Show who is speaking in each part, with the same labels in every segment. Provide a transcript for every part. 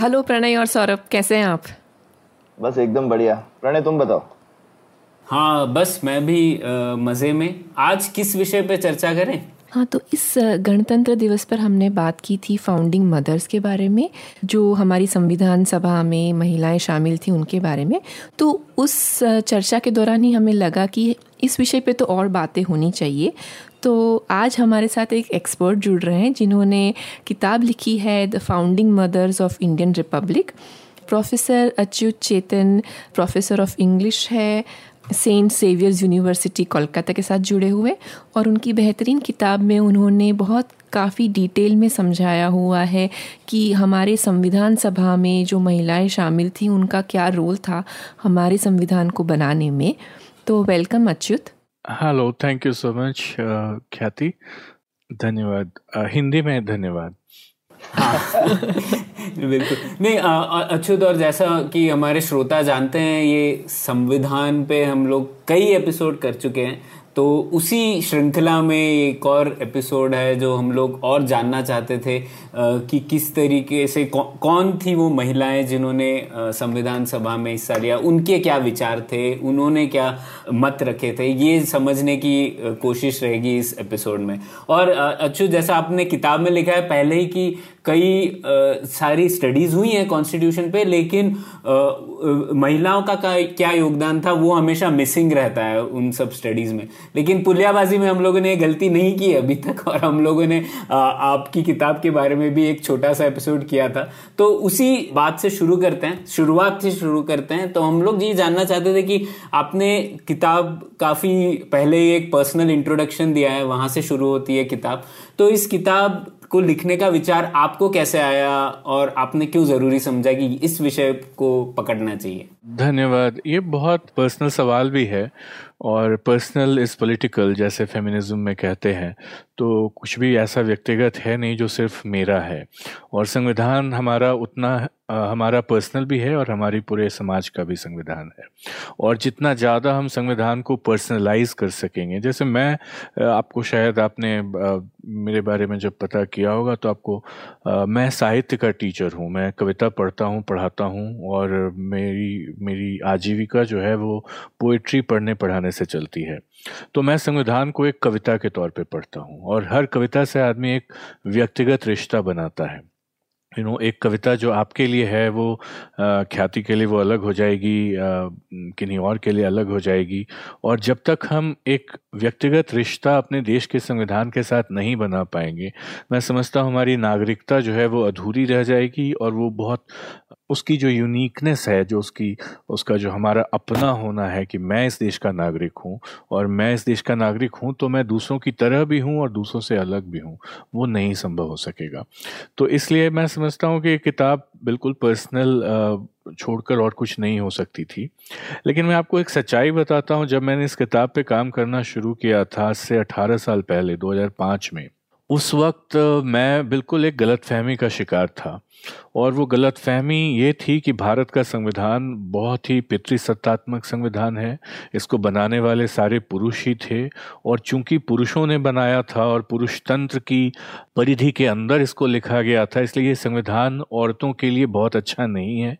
Speaker 1: Hello Pranay और सौरभ कैसे हैं आप?
Speaker 2: बस एकदम बढ़िया। प्रणय तुम बताओ।
Speaker 3: हाँ बस मैं भी आ, मज़े में। आज किस विषय पे चर्चा करें?
Speaker 1: हाँ तो इस गणतंत्र दिवस पर हमने बात की थी फाउंडिंग मदर्स के बारे में जो हमारी संविधान सभा में महिलाएँ शामिल थी उनके बारे में। तो उस चर्चा के दौरान ही हमें लगा कि इस विषय पे तो और बातें होनी चाहिए। तो आज हमारे साथ एक एक्सपर्ट जुड़ रहे हैं, जिन्होंने किताब लिखी है the founding mothers of Indian republic professor Achyut Chetan professor of English है सेंट सेवियर्स यूनिवर्सिटी कोलकाता के साथ जुड़े हुए और उनकी बेहतरीन किताब में उन्होंने बहुत काफ़ी डिटेल में समझाया हुआ है कि हमारे संविधान सभा में जो महिलाएँ शामिल थीं, उनका क्या रोल था हमारे संविधान को बनाने में। तो welcome Achyut
Speaker 4: hello thank you so much Khyati धन्यवाद। हिंदी में धन्यवाद।
Speaker 3: हाँ। बिल्कुल। नहीं अच्छुत और जैसा कि हमारे श्रोता जानते हैं, ये संविधान पे हम लोग कई एपिसोड कर चुके हैं। तो उसी श्रृंखला में एक और एपिसोड है जो हम लोग और जानना चाहते थे कि किस तरीके से कौन थी वो महिलाएँ जिन्होंने संविधान सभा में हिस्सा लिया, उनके क्या विचार थे, उन्होंने क्या मत रखे थे, ये समझने की कोशिश रहेगी इस एपिसोड में। और अच्छू जैसा आपने किताब में लिखा है, पहले ही कि कई सारी स्टडीज़ हुई हैं कॉन्स्टिट्यूशन पे लेकिन महिलाओं का क्या योगदान था वो हमेशा मिसिंग रहता है उन सब स्टडीज़ में। लेकिन पुलियाबाजी में हम लोगों ने गलती नहीं की अभी तक और हम लोगों ने आ, आपकी किताब के बारे में भी एक छोटा सा एपिसोड किया था। तो उसी बात से शुरू करते हैं शुरुआत से शुरू करते हैं। तो हम लोग ये जानना चाहते थे कि आपने किताब काफ़ी पहले एक पर्सनल इंट्रोडक्शन दिया है वहाँ से शुरू होती है किताब। तो इस किताब को लिखने का विचार आपको कैसे आया और आपने क्यों ज़रूरी समझा कि इस विषय को पकड़ना चाहिए?
Speaker 4: धन्यवाद। ये बहुत पर्सनल सवाल भी है और पर्सनल इज़ पॉलिटिकल जैसे फेमिनिज्म में कहते हैं। तो कुछ भी ऐसा व्यक्तिगत है नहीं जो सिर्फ़ मेरा है। और संविधान हमारा उतना आ, हमारा पर्सनल भी है और हमारी पूरे समाज का भी संविधान है। और जितना ज़्यादा हम संविधान को पर्सनलाइज कर सकेंगे जैसे मैं आपको शायद आपने आ, मेरे बारे में जब पता किया होगा तो आपको आ, मैं साहित्य का टीचर हूँ। मैं कविता पढ़ता हूँ पढ़ाता हूँ और मेरी मेरी आजीविका जो है वो पोइट्री पढ़ने पढ़ाने से चलती है। तो मैं संविधान को एक कविता के तौर पे पढ़ता हूँ और हर कविता से आदमी एक व्यक्तिगत रिश्ता बनाता है। यू नो एक कविता जो आपके लिए है वो ख्याति के लिए वो अलग हो जाएगी किन्हीं और के लिए अलग हो जाएगी। और जब तक हम एक व्यक्तिगत रिश्ता अपने देश के संविधान के साथ नहीं बना पाएँगे, मैं समझता हूँ हमारी नागरिकता जो है वो अधूरी रह जाएगी और वो बहुत उसकी जो यूनिकनेस है, जो उसकी, उसका जो हमारा अपना होना है कि मैं इस देश का नागरिक हूँ और मैं इस देश का नागरिक हूँ तो मैं दूसरों की तरह भी हूँ और दूसरों से अलग भी हूँ, वो नहीं संभव हो सकेगा। तो इसलिए मैं समझता हूँ कि ये किताब बिल्कुल पर्सनल छोड़कर और कुछ नहीं हो सकती थी। लेकिन मैं आपको एक सच्चाई बताता हूँ, जब मैंने इस किताब पे काम करना शुरू किया था से 18 साल पहले 2005 में, उस वक्त मैं बिल्कुल एक गलत फहमी का शिकार था। और वो गलत फहमी ये थी कि भारत का संविधान बहुत ही पितृसत्तात्मक संविधान है। इसको बनाने वाले सारे पुरुष ही थे और चूँकि पुरुषों ने बनाया था और पुरुष तंत्र की परिधि के अंदर इसको लिखा गया था, इसलिए ये संविधान औरतों के लिए बहुत अच्छा नहीं है।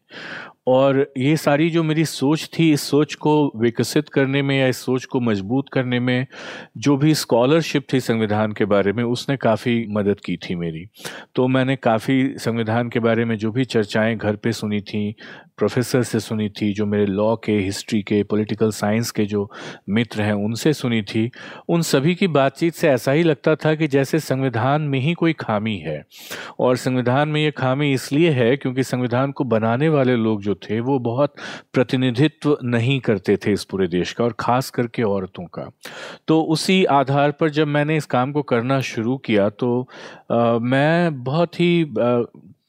Speaker 4: और ये सारी जो मेरी सोच थी, इस सोच को विकसित करने में या इस सोच को मज़बूत करने में, जो भी स्कॉलरशिप थी संविधान के बारे में, उसने काफ़ी मदद की थी मेरी। तो मैंने काफ़ी संविधान के बारे में जो भी चर्चाएँ घर पे सुनी थी प्रोफेसर से सुनी थी जो मेरे लॉ के हिस्ट्री के पॉलिटिकल साइंस के जो मित्र हैं उनसे सुनी थी उन सभी की बातचीत से ऐसा ही लगता था कि जैसे संविधान में ही कोई खामी है। और संविधान में ये खामी इसलिए है क्योंकि संविधान को बनाने वाले लोग जो थे वो बहुत प्रतिनिधित्व नहीं करते थे इस पूरे देश का और ख़ास करके औरतों का। तो उसी आधार पर जब मैंने इस काम को करना शुरू किया तो आ, मैं बहुत ही आ,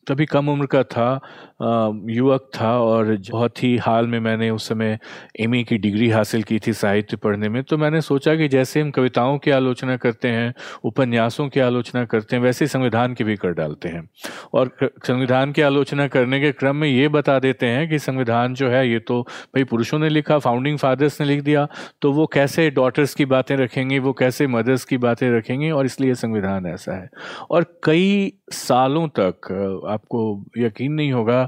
Speaker 4: तभी कम उम्र का था। युवक था और बहुत ही हाल में मैंने उस समय एम की डिग्री हासिल की थी साहित्य पढ़ने में। तो मैंने सोचा कि जैसे हम कविताओं की आलोचना करते हैं, उपन्यासों की आलोचना करते हैं, वैसे संविधान की भी कर डालते हैं। और संविधान की आलोचना करने के क्रम में ये बता देते हैं कि संविधान जो है, ये तो भाई पुरुषों ने लिखा फाउंडिंग फादर्स ने लिख दिया तो वो कैसे डॉटर्स की बातें रखेंगे, वो कैसे मदर्स की बातें रखेंगे और इसलिए संविधान ऐसा है। और कई सालों तक, आपको यकीन नहीं होगा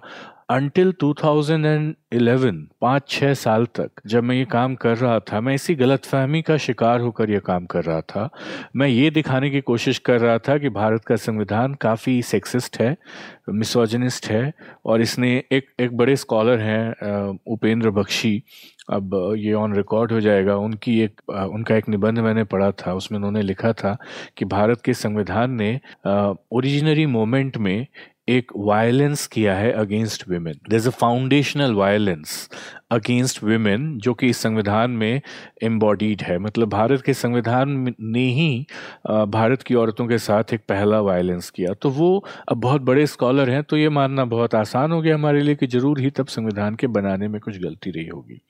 Speaker 4: अनटिल 2011 पाँच छः साल तक जब मैं ये काम कर रहा था, मैं इसी गलत फहमी का शिकार होकर ये काम कर रहा था। मैं ये दिखाने की कोशिश कर रहा था कि भारत का संविधान काफ़ी सेक्सिस्ट है मिसोजनिस्ट है, और इसने एक एक बड़े स्कॉलर हैं उपेंद्र बख्शी। अब ये ऑन रिकॉर्ड हो जाएगा। उनकी एक उनका एक निबंध मैंने पढ़ा था। उसमें उन्होंने लिखा था कि भारत के संविधान ने ओरिजिनरी मोमेंट में एक वायलेंस किया है against women there is a foundational violence against women जो कि इस संविधान में एम्बॉडीड है। मतलब भारत के संविधान ने ही भारत की औरतों के साथ एक पहला वायलेंस किया। तो वो अब बहुत बड़े स्कॉलर हैं तो ये मानना बहुत आसान हो गया हमारे लिए कि ज़रूर ही तब संविधान के बनाने में कुछ गलती रही होगी।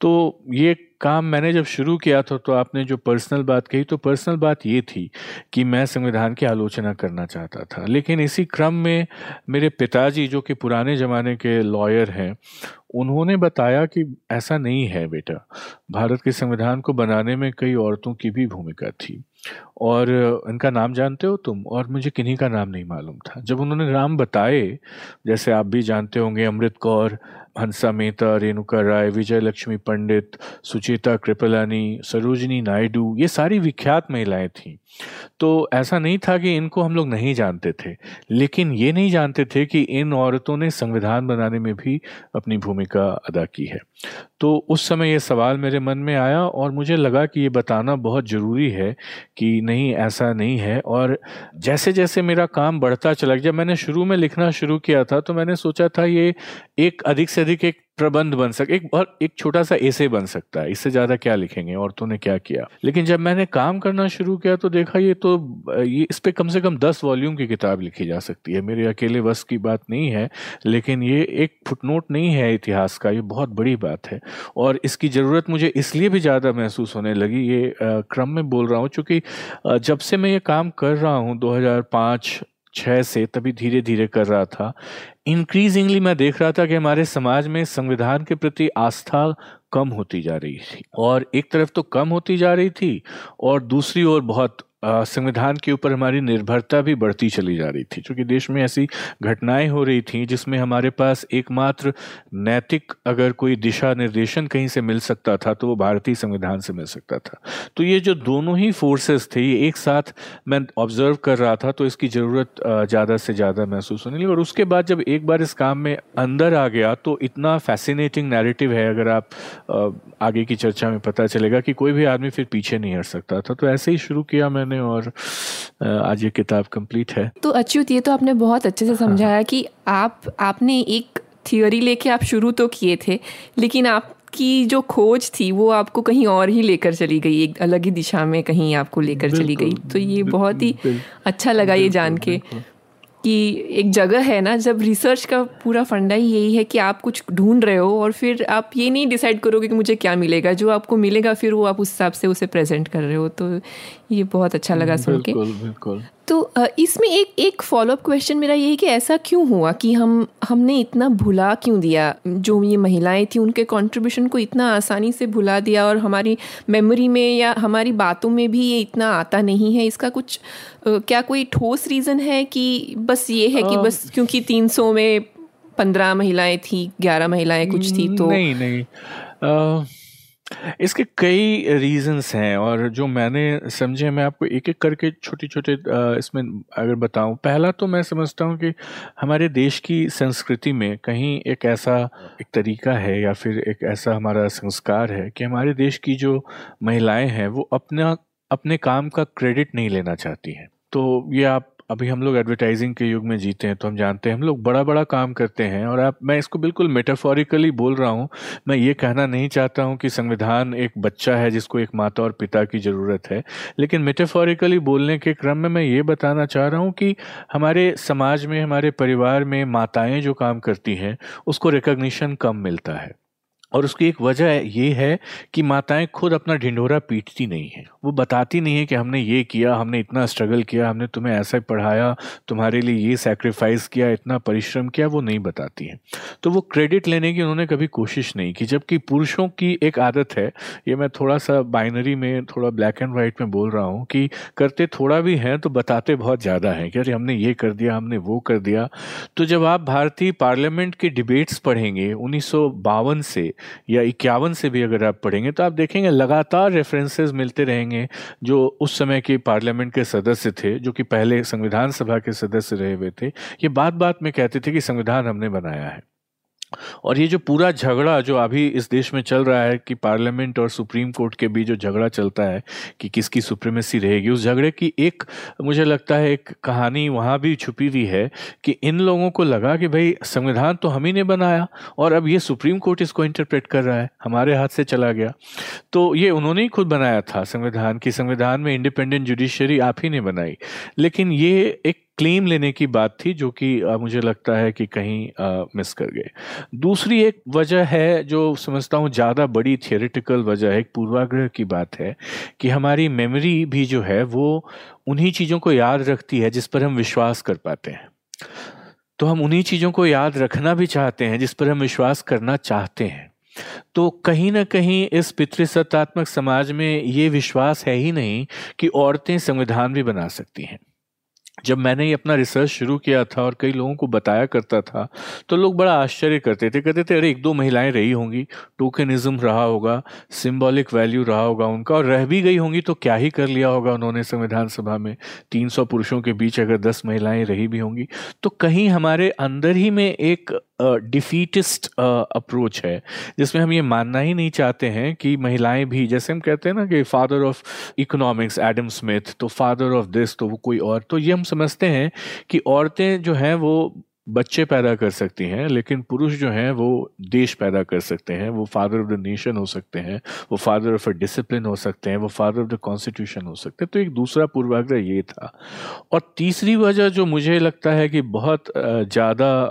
Speaker 4: तो ये काम मैंने जब शुरू किया था तो आपने जो पर्सनल बात कही तो पर्सनल बात ये थी कि मैं संविधान की आलोचना करना चाहता था। लेकिन इसी क्रम में मेरे पिताजी, जो कि पुराने ज़माने के लॉयर हैं, उन्होंने बताया कि ऐसा नहीं है बेटा। भारत के संविधान को बनाने में कई औरतों की भी भूमिका थी। और इनका नाम जानते हो तुम? और मुझे किन्हीं का नाम नहीं मालूम था। जब उन्होंने नाम बताए, जैसे आप भी जानते होंगे, अमृत कौर हंसा मेहता रेणुका राय विजय लक्ष्मी पंडित, सुचेता कृपलानी, सरोजनी नायडू, ये सारी विख्यात महिलाएँ थीं। तो ऐसा नहीं था कि इनको हम लोग नहीं जानते थे, लेकिन ये नहीं जानते थे कि इन औरतों ने संविधान बनाने में भी अपनी भूमिका अदा की है। तो उस समय ये सवाल मेरे मन में आया और मुझे लगा कि ये बताना बहुत ज़रूरी है कि नहीं, ऐसा नहीं है। और जैसे जैसे मेरा काम बढ़ता चला जब मैंने शुरू में लिखना शुरू किया था तो मैंने सोचा था ये एक अधिक से अधिक एक प्रबंध बन सके, एक बहुत, एक छोटा सा ऐसे बन सकता है। इससे ज़्यादा क्या लिखेंगे? औरतों ने क्या किया? लेकिन जब मैंने काम करना शुरू किया तो देखा ये तो ये इस पर कम से कम दस वॉल्यूम की किताब लिखी जा सकती है। मेरे अकेले बस की बात नहीं है, लेकिन ये एक फुटनोट नहीं है इतिहास का, ये बहुत बड़ी बात है। और इसकी ज़रूरत मुझे इसलिए भी ज़्यादा महसूस होने लगी, ये क्रम में बोल रहा हूँ, चूँकि जब से मैं ये काम कर रहा हूँ, दो छः से, तभी धीरे धीरे कर रहा था। इंक्रीजिंगली मैं देख रहा था कि हमारे समाज में संविधान के प्रति आस्था कम होती जा रही थी और एक तरफ़ तो कम होती जा रही थी और दूसरी ओर बहुत संविधान के ऊपर हमारी निर्भरता भी बढ़ती चली जा रही थी, क्योंकि देश में ऐसी घटनाएँ हो रही थी जिसमें हमारे पास एकमात्र नैतिक अगर कोई दिशा निर्देशन कहीं से मिल सकता था तो वो भारतीय संविधान से मिल सकता था। तो ये जो दोनों ही फोर्सेस थे, ये एक साथ मैं ऑब्ज़र्व कर रहा था तो इसकी ज़रूरत ज़्यादा से ज़्यादा महसूस होने लगी। और उसके बाद जब एक बार इस काम में अंदर आ गया तो इतना फैसिनेटिंग नैरेटिव है, अगर आप आगे की चर्चा में पता चलेगा कि कोई भी आदमी फिर पीछे नहीं हट सकता था। तो ऐसे ही शुरू किया मैंने। मैंने और आज ये किताब कंप्लीट है।
Speaker 1: तो अच्युत ये तो आपने बहुत अच्छे से समझाया कि आप आपने एक थियोरी लेके आप शुरू तो किए थे लेकिन आप की जो खोज थी वो आपको कहीं और ही लेकर चली गई एक अलग ही दिशा में कहीं आपको लेकर चली गई। तो ये बहुत ही अच्छा लगा ये जान के कि एक जगह है ना जब रिसर्च का पूरा फंडा ही यही है कि आप कुछ ढूंढ रहे हो और फिर आप ये नहीं डिसाइड करोगे कि मुझे क्या मिलेगा जो आपको मिलेगा फिर वो आप उस हिसाब से उसे प्रेजेंट कर रहे हो। तो ये बहुत अच्छा लगा सुन के। बिल्कुल तो इसमें एक एक फॉलोअप क्वेश्चन मेरा ये है कि ऐसा क्यों हुआ कि हम हमने इतना भुला क्यों दिया? जो ये महिलाएँ थी उनके कंट्रीब्यूशन को इतना आसानी से भुला दिया और हमारी मेमोरी में या हमारी बातों में भी ये इतना आता नहीं है? इसका कुछ क्या कोई ठोस रीज़न है कि बस ये है कि बस क्योंकि तीन सौ में पंद्रह महिलाएँ थी ग्यारह महिलाएँ कुछ थी तो
Speaker 4: नहीं नहीं। आ... इसके कई रीजंस हैं और जो मैंने समझे, मैं आपको एक एक करके छोटे छोटे इसमें अगर बताऊँ। पहला तो मैं समझता हूँ कि हमारे देश की संस्कृति में कहीं एक ऐसा एक तरीका है या फिर एक ऐसा हमारा संस्कार है कि हमारे देश की जो महिलाएँ हैं, वो अपना, अपने काम का क्रेडिट नहीं लेना चाहती हैं। तो ये आप अभी हम लोग एडवर्टाइजिंग के युग में जीते हैं तो हम जानते हैं, हम लोग बड़ा बड़ा काम करते हैं और आप, मैं इसको बिल्कुल मेटाफोरिकली बोल रहा हूँ। मैं ये कहना नहीं चाहता हूँ कि संविधान एक बच्चा है जिसको एक माता और पिता की ज़रूरत है, लेकिन मेटाफोरिकली बोलने के क्रम में मैं ये बताना चाह रहा हूँ कि हमारे समाज में, हमारे परिवार में माताएँ जो काम करती हैं, उसको रिकग्निशन कम मिलता है। और उसकी एक वजह ये है कि माताएँ खुद अपना ढिंढोरा पीटती नहीं हैं। वो बताती नहीं है कि हमने ये किया, हमने इतना स्ट्रगल किया, हमने तुम्हें ऐसा पढ़ाया, तुम्हारे लिए ये सेक्रीफाइस किया, इतना परिश्रम किया, वो नहीं बताती हैं। तो वो क्रेडिट लेने की उन्होंने कभी कोशिश नहीं की, जबकि पुरुषों की एक आदत है, ये मैं थोड़ा सा बाइनरी में, थोड़ा ब्लैक एंड वाइट में बोल रहा हूँ कि करते थोड़ा भी हैं तो बताते बहुत ज़्यादा हैं कि अरे हमने ये कर दिया, हमने वो कर दिया। तो जब आप भारतीय पार्लियामेंट के डिबेट्स पढ़ेंगे, उन्नीस सौ बावन से या इक्यावन से भी अगर आप पढ़ेंगे तो आप देखेंगे लगातार रेफरेंसेस मिलते रहेंगे, जो उस समय के पार्लियामेंट के सदस्य थे, जो कि पहले संविधान सभा के सदस्य रहे हुए थे, ये बात बात में कहते थे कि संविधान हमने बनाया है। और ये जो पूरा झगड़ा जो अभी इस देश में चल रहा है कि पार्लियामेंट और सुप्रीम कोर्ट के बीच जो झगड़ा चलता है कि किसकी सुप्रीमेसी रहेगी, उस झगड़े की एक, मुझे लगता है एक कहानी वहाँ भी छुपी हुई है कि इन लोगों को लगा कि भाई संविधान तो हम ही ने बनाया और अब ये सुप्रीम कोर्ट इसको इंटरप्रेट कर रहा है, हमारे हाथ से चला गया। तो ये उन्होंने ही खुद बनाया था संविधान की संविधान में इंडिपेंडेंट जुडिशरी आप ही ने बनाई। लेकिन ये एक क्लेम लेने की बात थी जो कि मुझे लगता है कि कहीं आ, मिस कर गए। दूसरी एक वजह है जो समझता हूँ ज़्यादा बड़ी थियोरिटिकल वजह है एक पूर्वाग्रह की बात है कि हमारी मेमोरी भी जो है वो उन्हीं चीज़ों को याद रखती है जिस पर हम विश्वास कर पाते हैं। तो हम उन्हीं चीज़ों को याद रखना भी चाहते हैं जिस पर हम विश्वास करना चाहते हैं। तो कहीं ना कहीं इस पितृसत्तात्मक समाज में ये विश्वास है ही नहीं कि औरतें संविधान भी बना सकती हैं। जब मैंने ये अपना रिसर्च शुरू किया था और कई लोगों को बताया करता था तो लोग बड़ा आश्चर्य करते थे। कहते थे, अरे, एक दो महिलाएँ रही होंगी टोकनिज्म रहा होगा सिंबॉलिक वैल्यू रहा होगा उनका और रह भी गई होंगी तो क्या ही कर लिया होगा उन्होंने संविधान सभा में? 300 पुरुषों के बीच अगर 10 महिलाएँ रही भी होंगी तो कहीं हमारे अंदर ही में एक डिफीटिस्ट अप्रोच है, जिसमें हम ये मानना ही नहीं चाहते हैं कि महिलाएँ भी, जैसे हम कहते हैं ना कि father of economics Adam Smith तो फादर ऑफ़ दिस तो वो कोई और तो ये हम समझते हैं कि औरतें जो हैं वो बच्चे पैदा कर सकती हैं, लेकिन पुरुष जो हैं, वो देश पैदा कर सकते हैं, वो फादर ऑफ़ द नेशन हो सकते हैं, वो फादर ऑफ़ अ डिसिप्लिन हो सकते हैं, वो फादर ऑफ़ द कॉन्स्टिट्यूशन हो सकते हैं। तो एक दूसरा पूर्वाग्रह ये था। और तीसरी वजह जो मुझे लगता है कि बहुत ज़्यादा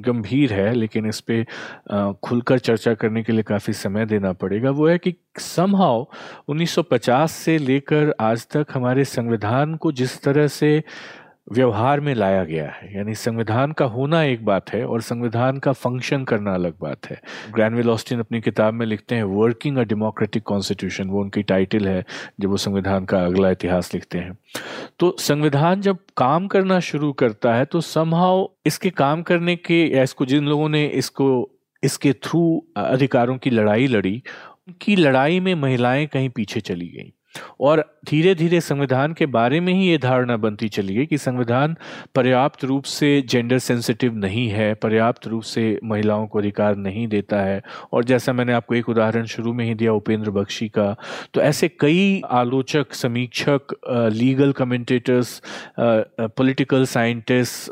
Speaker 4: गंभीर है, लेकिन इस पर खुलकर चर्चा करने के लिए काफ़ी समय देना पड़ेगा, वो है कि समहाउ 1950 से लेकर आज तक हमारे संविधान को जिस तरह से व्यवहार में लाया गया है। यानी संविधान का होना एक बात है और संविधान का फ़ंक्शन करना अलग बात है। ग्रैनविल ऑस्टिन अपनी किताब में लिखते हैं वर्किंग अ डेमोक्रेटिक कॉन्स्टिट्यूशन वो उनकी टाइटल है, जब वो संविधान का अगला इतिहास लिखते हैं। तो संविधान जब काम करना शुरू करता है तो समहाउ इसके काम करने के, या इसको जिन लोगों ने इसको, इसके थ्रू अधिकारों की लड़ाई लड़ी, उनकी लड़ाई में महिलाएँ कहीं पीछे चली गई। और धीरे धीरे संविधान के बारे में ही ये धारणा बनती चली गई कि संविधान पर्याप्त रूप से जेंडर सेंसिटिव नहीं है, पर्याप्त रूप से महिलाओं को अधिकार नहीं देता है। और जैसा मैंने आपको एक उदाहरण शुरू में ही दिया, उपेंद्र बख्शी का तो ऐसे कई आलोचक, समीक्षक legal commentators political scientists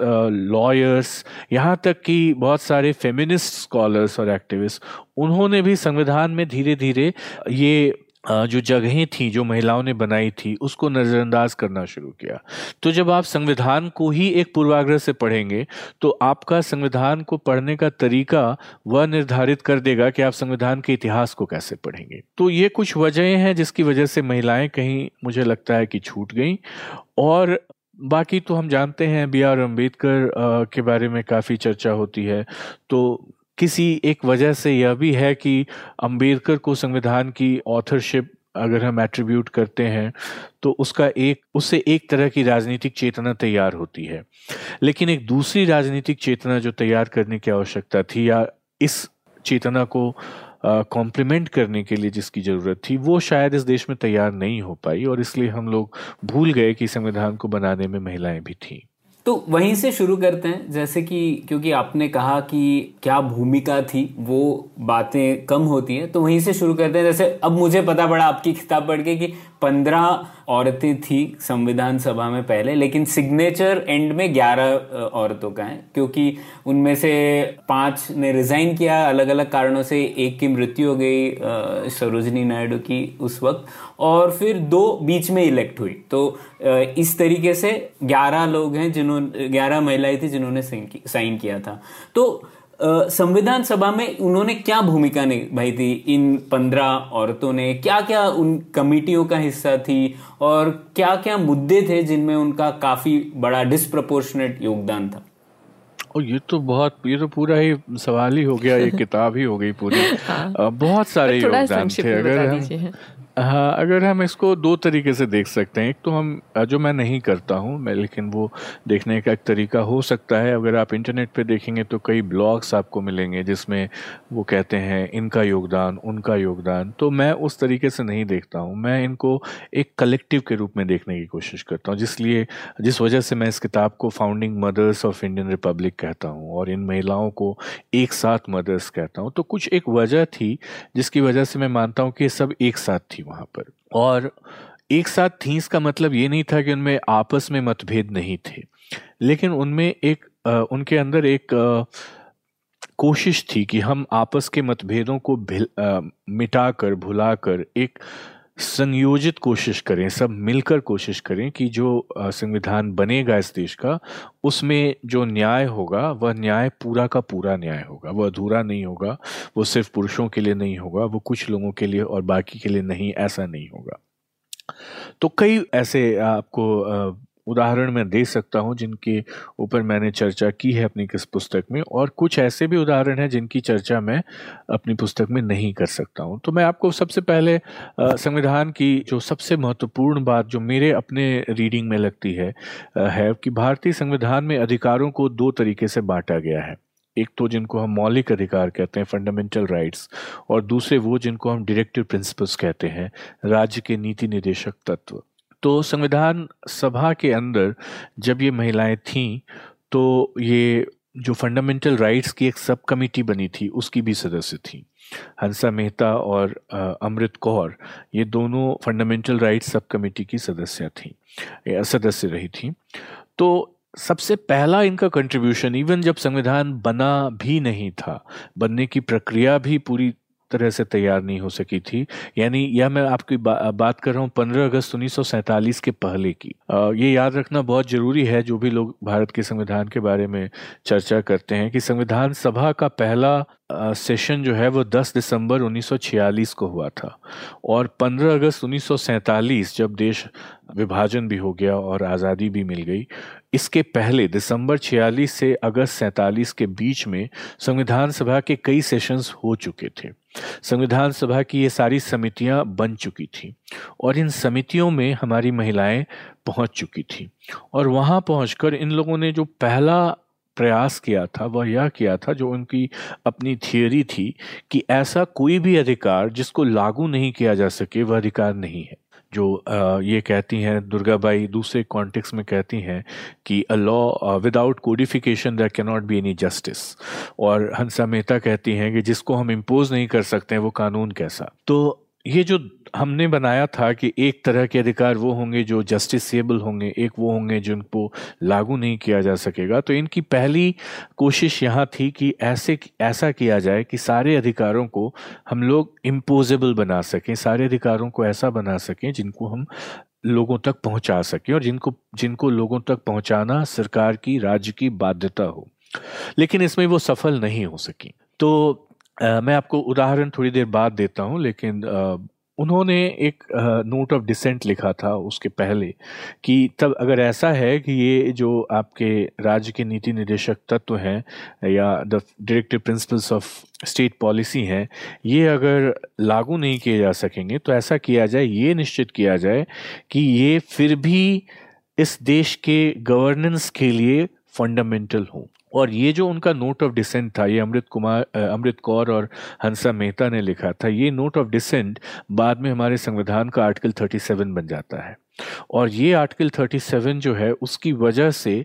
Speaker 4: lawyers यहाँ तक कि बहुत सारे फेमिनिस्ट स्कॉलर्स और एक्टिविस्ट उन्होंने भी संविधान में धीरे धीरे ये जो जगहें थी, जो महिलाओं ने बनाई थी, उसको नज़रअंदाज करना शुरू किया। तो जब आप संविधान को ही एक पूर्वाग्रह से पढ़ेंगे तो आपका संविधान को पढ़ने का तरीका वह निर्धारित कर देगा कि आप संविधान के इतिहास को कैसे पढ़ेंगे। तो ये कुछ वजहें हैं जिसकी वजह से महिलाएँ कहीं, मुझे लगता है कि छूट गई। और बाकी तो हम जानते हैं, बी आर अंबेडकर के बारे में काफ़ी चर्चा होती है। तो किसी एक वजह से यह भी है कि अंबेडकर को संविधान की ऑथरशिप अगर हम एट्रीब्यूट करते हैं तो उसका एक, उससे एक तरह की राजनीतिक चेतना तैयार होती है। लेकिन एक दूसरी राजनीतिक चेतना जो तैयार करने की आवश्यकता थी या इस चेतना को कॉम्प्लीमेंट करने के लिए जिसकी ज़रूरत थी, वो शायद इस देश में तैयार नहीं हो पाई और इसलिए हम लोग भूल गए कि संविधान को बनाने में महिलाएँ भी थीं।
Speaker 3: तो वहीं से शुरू करते हैं, जैसे कि क्योंकि आपने कहा कि क्या भूमिका थी, वो बातें कम होती हैं तो वहीं से शुरू करते हैं। जैसे अब मुझे पता पड़ा आपकी किताब पढ़ के कि पंद्रह औरतें थी संविधान सभा में पहले, लेकिन सिग्नेचर एंड में ग्यारह औरतों का है, क्योंकि उनमें से पाँच ने रिजाइन किया अलग अलग कारणों से। एक की मृत्यु हो गई सरोजनी नायडू की उस वक्त और फिर दो बीच में इलेक्ट हुई। तो इस तरीके से ग्यारह लोग हैं जिन्होंने ग्यारह महिलाएँ थी जिन्होंने साइन किया था। तो संविधान सभा में उन्होंने क्या भूमिका निभाई थी? इन पंद्रह औरतों ने क्या क्या उन कमिटियों का हिस्सा थी? और क्या क्या मुद्दे थे जिनमें उनका काफ़ी बड़ा डिस्प्रपोर्शनेट योगदान था?
Speaker 4: और ये तो बहुत ये तो पूरा ही सवाल ही हो गया ये किताब ही हो गई पूरी। हाँ। बहुत सारे योगदान थे अगर हम हाँ अगर हम इसको दो तरीके से देख सकते हैं। एक तो हम जो मैं नहीं करता हूँ, मैं, लेकिन वो देखने का एक तरीका हो सकता है। अगर आप इंटरनेट पे देखेंगे तो कई ब्लॉग्स आपको मिलेंगे जिसमें वो कहते हैं, इनका योगदान, उनका योगदान। तो मैं उस तरीके से नहीं देखता हूँ। मैं इनको एक कलेक्टिव के रूप में देखने की कोशिश करता हूँ। जिसलिए, जिस वजह से मैं इस किताब को founding mothers of Indian republic कहता हूँ और इन महिलाओं को एक साथ मदर्स कहता हूँ। तो कुछ एक वजह थी जिसकी वजह से मैं मानता हूँ कि सब एक साथ थी। थी वहाँ पर। और एक साथ थी का मतलब ये नहीं था कि उनमें आपस में मतभेद नहीं थे लेकिन उनमें एक आ, उनके अंदर एक आ, कोशिश थी कि हम आपस के मतभेदों को मिटाकर भुलाकर एक संयोजित कोशिश करें, सब मिलकर कोशिश करें कि जो संविधान बनेगा इस देश का, उसमें जो न्याय होगा, वह न्याय पूरा का पूरा न्याय होगा। वह अधूरा नहीं होगा, वो सिर्फ़ पुरुषों के लिए नहीं होगा, वो कुछ लोगों के लिए और बाकी के लिए नहीं, ऐसा नहीं होगा। तो कई ऐसे आपको उदाहरण मैं दे सकता हूँ जिनके ऊपर मैंने चर्चा की है अपनी किस पुस्तक में, और कुछ ऐसे भी उदाहरण हैं जिनकी चर्चा मैं अपनी पुस्तक में नहीं कर सकता हूँ। तो मैं आपको सबसे पहले संविधान की जो सबसे महत्वपूर्ण बात जो मेरे अपने रीडिंग में लगती है है कि भारतीय संविधान में अधिकारों को दो तरीके से बांटा गया है। एक तो जिनको हम मौलिक अधिकार कहते हैं फंडामेंटल राइट्स और दूसरे वो जिनको हम डायरेक्टिव प्रिंसिपल्स कहते हैं, राज्य के नीति निदेशक तत्व। तो संविधान सभा के अंदर जब ये महिलाएँ थीं तो ये जो फंडामेंटल राइट्स की एक सब कमेटी बनी थी, उसकी भी सदस्य थी। हंसा मेहता और अमृत कौर, ये दोनों फंडामेंटल राइट्स सब कमेटी की सदस्य थी सदस्य रही थी। तो सबसे पहला इनका कंट्रीब्यूशन इवन जब संविधान बना भी नहीं था, बनने की प्रक्रिया भी पूरी तरह से तैयार नहीं हो सकी थी। यानी यह मैं आपकी बा, बात कर रहा हूँ पंद्रह अगस्त उन्नीस के पहले की। आ, ये याद रखना बहुत ज़रूरी है जो भी लोग भारत के संविधान के बारे में चर्चा करते हैं कि संविधान सभा का पहला सेशन जो है वो 10 दिसंबर 1946 को हुआ था। और 15 अगस्त उन्नीस जब देश विभाजन भी हो गया और आज़ादी भी मिल गई इसके पहले दिसंबर 46 से अगस्त सैतालीस के बीच में संविधान सभा के कई सेशंस हो चुके थे। संविधान सभा की ये सारी समितियाँ बन चुकी थी और इन समितियों में हमारी महिलाएँ पहुँच चुकी थी। और वहाँ पहुंचकर इन लोगों ने जो पहला प्रयास किया था, वह यह किया था जो उनकी अपनी थियोरी थी कि ऐसा कोई भी अधिकार जिसको लागू नहीं किया जा सके, वह अधिकार नहीं है। जो ये कहती हैं, दुर्गा बाई दूसरे कॉन्टेक्स में कहती हैं कि a law without codification there cannot be any justice और हंसा मेहता कहती हैं कि जिसको हम इम्पोज नहीं कर सकते हैं वो कानून कैसा? तो ये जो हमने बनाया था कि एक तरह के अधिकार वो होंगे जो जस्टिसेबल होंगे एक वो होंगे जिनको लागू नहीं किया जा सकेगा। तो इनकी पहली कोशिश यहाँ थी कि ऐसे ऐसा किया जाए कि सारे अधिकारों को हम लोग इम्पोजेबल बना सकें सारे अधिकारों को ऐसा बना सकें जिनको हम लोगों तक पहुँचा सकें और जिनको जिनको लोगों तक पहुंचाना सरकार की राज्य की बाध्यता हो। लेकिन इसमें वो सफल नहीं हो सकी। तो आ, मैं आपको उदाहरण थोड़ी देर बाद देता हूँ लेकिन आ, उन्होंने एक नोट ऑफ़ डिसेंट लिखा था उसके पहले कि तब अगर ऐसा है कि ये जो आपके राज्य के नीति निर्देशक तत्व हैं या the directive principles of state policy हैं, ये अगर लागू नहीं किए जा सकेंगे तो ऐसा किया जाए, ये निश्चित किया जाए कि ये फिर भी इस देश के गवर्नेंस के लिए फंडामेंटल हों। और ये जो उनका नोट ऑफ़ डिसेंट था, ये अमृत कुमार अमृत कौर और हंसा मेहता ने लिखा था, ये नोट ऑफ़ डिसेंट बाद में हमारे संविधान का आर्टिकल 37 बन जाता है। और ये आर्टिकल 37 जो है, उसकी वजह से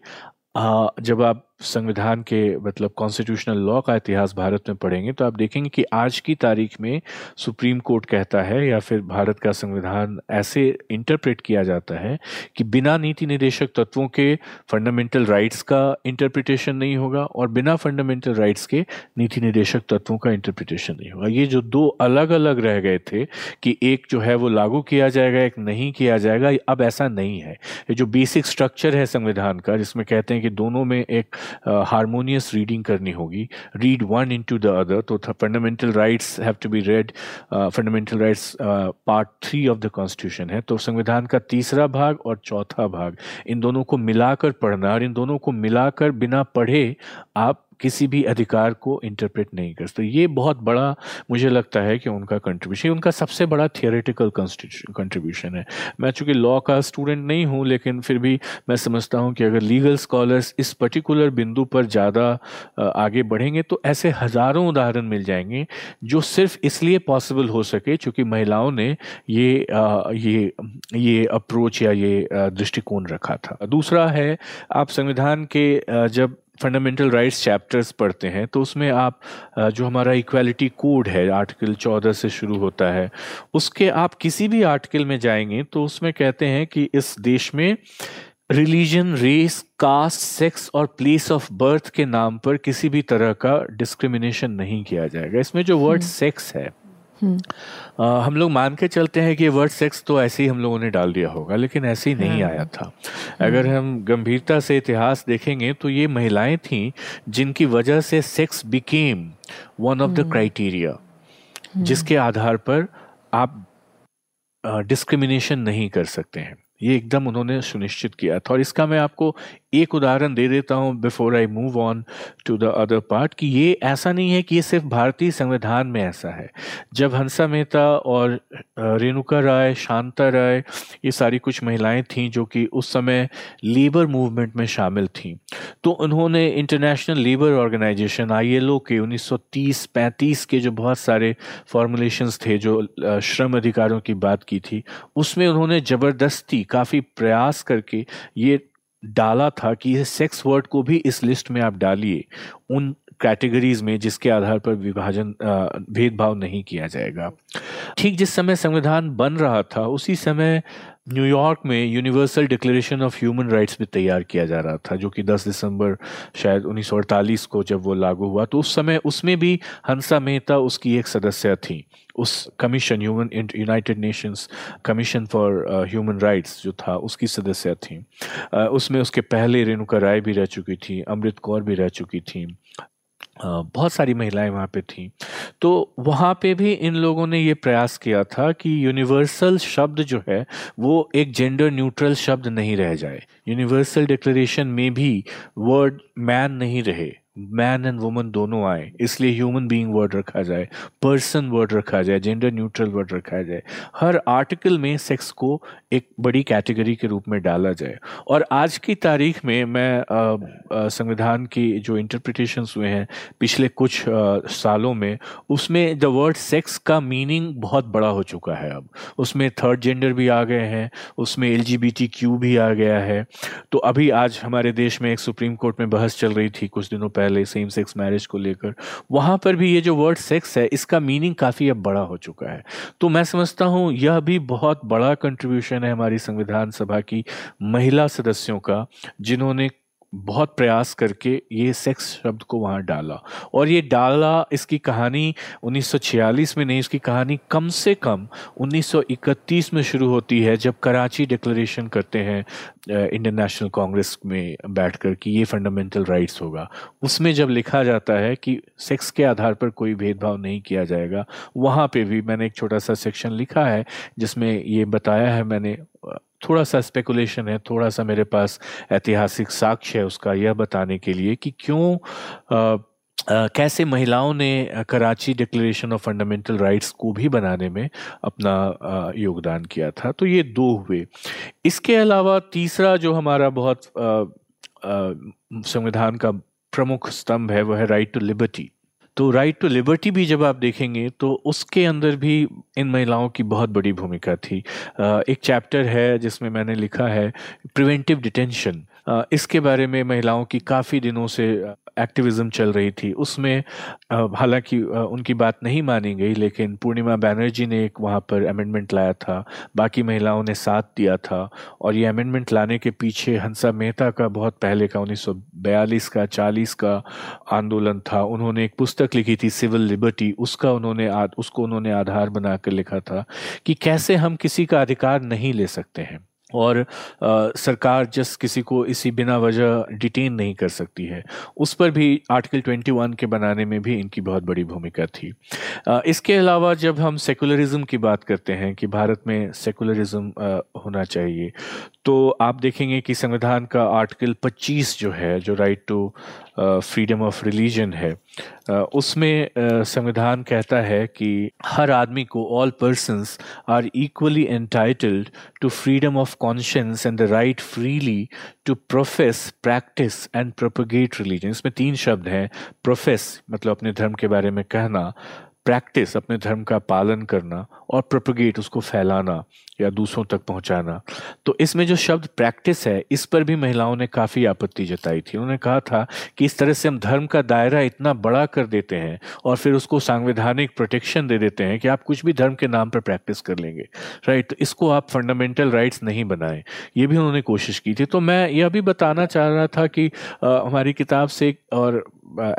Speaker 4: जब आप संविधान के मतलब कॉन्स्टिट्यूशनल लॉ का इतिहास भारत में पढ़ेंगे तो आप देखेंगे कि आज की तारीख में सुप्रीम कोर्ट कहता है या फिर भारत का संविधान ऐसे इंटरप्रेट किया जाता है कि बिना नीति निदेशक तत्वों के फंडामेंटल राइट्स का इंटरप्रिटेशन नहीं होगा और बिना फंडामेंटल राइट्स के नीति निदेशक तत्वों का इंटरप्रिटेशन नहीं होगा। ये जो दो अलग अलग रह गए थे कि एक जो है वो लागू किया जाएगा, एक नहीं किया जाएगा, अब ऐसा नहीं है। ये जो बेसिक स्ट्रक्चर है संविधान का, जिसमें कहते हैं कि दोनों में एक हारमोनियस रीडिंग करनी होगी। Read one in to the other तो fundamental rights have to be read fundamental rights part three of the constitution है। तो संविधान का तीसरा भाग और चौथा भाग, इन दोनों को मिलाकर पढ़ना और इन दोनों को मिलाकर बिना पढ़े आप किसी भी अधिकार को इंटरप्रेट नहीं कर। सकते ये बहुत बड़ा मुझे लगता है कि उनका कंट्रीब्यूशन उनका सबसे बड़ा थियोरेटिकल कंट्रीब्यूशन है। मैं चूँकि लॉ का स्टूडेंट नहीं हूँ, लेकिन फिर भी मैं समझता हूँ कि अगर लीगल स्कॉलर्स इस पर्टिकुलर बिंदु पर ज़्यादा आगे बढ़ेंगे तो ऐसे हज़ारों उदाहरण मिल जाएँगे, जो सिर्फ़ इसलिए पॉसिबल हो सके चूँकि महिलाओं ने ये ये ये अप्रोच या ये दृष्टिकोण रखा था। दूसरा है, आप संविधान के जब फंडामेंटल राइट्स चैप्टर्स पढ़ते हैं तो उसमें आप जो हमारा इक्वालिटी कोड है आर्टिकल चौदह से शुरू होता है उसके आप किसी भी आर्टिकल में जाएँगे तो उसमें कहते हैं कि इस देश में रिलीजन रेस कास्ट सेक्स और प्लेस ऑफ़ बर्थ के नाम पर किसी भी तरह का डिस्क्रिमिनेशन नहीं किया जाएगा इसमें जो वर्ड सेक्स हम्म। है आ, हम लोग मान के चलते हैं कि वर्ड सेक्स तो ऐसे ही हम लोगों ने डाल दिया होगा लेकिन ऐसे ही नहीं आया था। अगर हम गंभीरता से इतिहास देखेंगे तो ये महिलाएँ थीं जिनकी वजह से sex became one of the criteria जिसके आधार पर आप डिस्क्रिमिनेशन नहीं कर सकते हैं। ये एकदम उन्होंने सुनिश्चित किया था। और इसका मैं आपको एक उदाहरण दे देता हूँ before I move on to the other part कि ये ऐसा नहीं है कि ये सिर्फ़ भारतीय संविधान में ऐसा है। जब हंसा मेहता और रेणुका राय, शांता राय, ये सारी कुछ महिलाएँ थीं जो कि उस समय लेबर मूवमेंट में शामिल थीं। तो उन्होंने इंटरनेशनल लेबर ऑर्गेनाइजेशन आईएलओ के 1930-35 के जो बहुत सारे फॉर्मुलेशंस थे जो श्रम अधिकारों की बात की थी, उसमें उन्होंने ज़बरदस्ती काफ़ी प्रयास करके ये डाला था कि ये सेक्स वर्ड को भी इस लिस्ट में आप डालिए, उन कैटेगरीज में जिसके आधार पर विभाजन भेदभाव नहीं किया जाएगा। ठीक जिस समय संविधान बन रहा था, उसी समय न्यूयॉर्क में universal declaration of human rights भी तैयार किया जा रहा था जो कि 10 दिसंबर शायद 1948 को जब वो लागू हुआ तो उस समय उसमें भी हंसा मेहता उसकी एक सदस्य थी। उस commission human United Nations commission for human rights जो था उसकी सदस्य थी। uh, उसमें उसके पहले रेणुका राय भी रह चुकी थी अमृत कौर भी रह चुकी थी। बहुत सारी महिलाएँ वहाँ पे थीं। तो वहाँ पे भी इन लोगों ने ये प्रयास किया था कि यूनिवर्सल शब्द जो है, वो एक जेंडर न्यूट्रल शब्द नहीं रह जाए। यूनिवर्सल डिक्लेरेशन में भी वर्ड मैन नहीं रहे। मैन एंड वुमन दोनों आए इसलिए ह्यूमन बीइंग वर्ड रखा जाए पर्सन वर्ड रखा जाए जेंडर न्यूट्रल वर्ड रखा जाए हर आर्टिकल में सेक्स को एक बड़ी कैटेगरी के रूप में डाला जाए। और आज की तारीख में मैं संविधान की जो इंटरप्रिटेशंस हुए हैं पिछले कुछ आ, सालों में उसमें द वर्ड सेक्स का मीनिंग बहुत बड़ा हो चुका है अब। उसमें थर्ड जेंडर भी आ गए हैं उसमें एल भी आ गया है। तो अभी आज हमारे देश में एक सुप्रीम कोर्ट में बहस चल रही थी कुछ दिनों पहले पहले सेम सेक्स मैरिज को लेकर। वहाँ पर भी ये जो वर्ड सेक्स है, इसका मीनिंग काफ़ी अब बड़ा हो चुका है। तो मैं समझता हूँ, यह भी बहुत बड़ा कंट्रीब्यूशन है हमारी संविधान सभा की महिला सदस्यों का, जिन्होंने बहुत प्रयास करके ये सेक्स शब्द को वहाँ डाला। और ये डाला इसकी कहानी 1946 में नहीं, इसकी कहानी कम से कम 1931 में शुरू होती है, जब कराची डिक्लेरेशन करते हैं इंडियन नेशनल कांग्रेस में बैठकर कि ये फंडामेंटल राइट्स होगा। उसमें जब लिखा जाता है कि सेक्स के आधार पर कोई भेदभाव नहीं किया जाएगा, वहाँ पे भी मैंने एक छोटा सा सेक्शन लिखा है, जिसमें ये बताया है मैंने थोड़ा सा स्पेकुलेशन है थोड़ा सा मेरे पास ऐतिहासिक साक्ष्य है उसका यह बताने के लिए कि क्यों आ, कैसे महिलाओं ने Karachi declaration of fundamental rights को भी बनाने में अपना योगदान किया था। तो ये दो हुए। इसके अलावा तीसरा जो हमारा बहुत संविधान का प्रमुख स्तंभ है वह है राइट टू लिबर्टी तो राइट टू लिबर्टी भी जब आप देखेंगे तो उसके अंदर भी इन महिलाओं की बहुत बड़ी भूमिका थी। एक चैप्टर है जिसमें मैंने लिखा है प्रिवेंटिव डिटेंशन इसके बारे में महिलाओं की काफ़ी दिनों से एक्टिविज्म चल रही थी। उसमें हालाँकि उनकी बात नहीं मानी गई, लेकिन पूर्णिमा बैनर्जी ने एक वहाँ पर अमेंडमेंट लाया था। बाकी महिलाओं ने साथ दिया था। और ये अमेंडमेंट लाने के पीछे हंसा मेहता का बहुत पहले का 1942 का 40 का आंदोलन था। उन्होंने एक पुस्तक लिखी थी, सिविल लिबर्टी। उसका उन्होंने उसको उन्होंने आधार बनाकर लिखा था कि कैसे हम किसी का अधिकार नहीं ले सकते हैं। और आ, सरकार जस्ट किसी को इसी बिना वजह डिटेन नहीं कर सकती है उस पर भी आर्टिकल 21 के बनाने में भी इनकी बहुत बड़ी भूमिका थी। आ, इसके अलावा जब हम सेकुलरिज्म की बात करते हैं कि भारत में सेकुलरिज्म होना चाहिए तो आप देखेंगे कि संविधान का आर्टिकल 25 जो है जो right to freedom of religion है। उसमें संविधान कहता है कि हर आदमी को all persons are equally entitled to freedom of conscience and the right freely to profess practise and propagate religion इसमें तीन शब्द हैं प्रोफेस मतलब अपने धर्म के बारे में कहना प्रैक्टिस अपने धर्म का पालन करना और प्रोपोगेट उसको फैलाना या दूसरों तक पहुंचाना। तो इसमें जो शब्द प्रैक्टिस है इस पर भी महिलाओं ने काफ़ी आपत्ति जताई थी। उन्होंने कहा था कि इस तरह से हम धर्म का दायरा इतना बड़ा कर देते हैं और फिर उसको सांविधानिक प्रोटेक्शन दे देते हैं कि आप कुछ भी धर्म के नाम पर प्रैक्टिस कर लेंगे। राइट तो इसको आप फंडामेंटल राइट्स नहीं बनाएँ। ये भी उन्होंने कोशिश की थी। तो मैं यह भी बताना चाह रहा था कि आ, हमारी किताब से और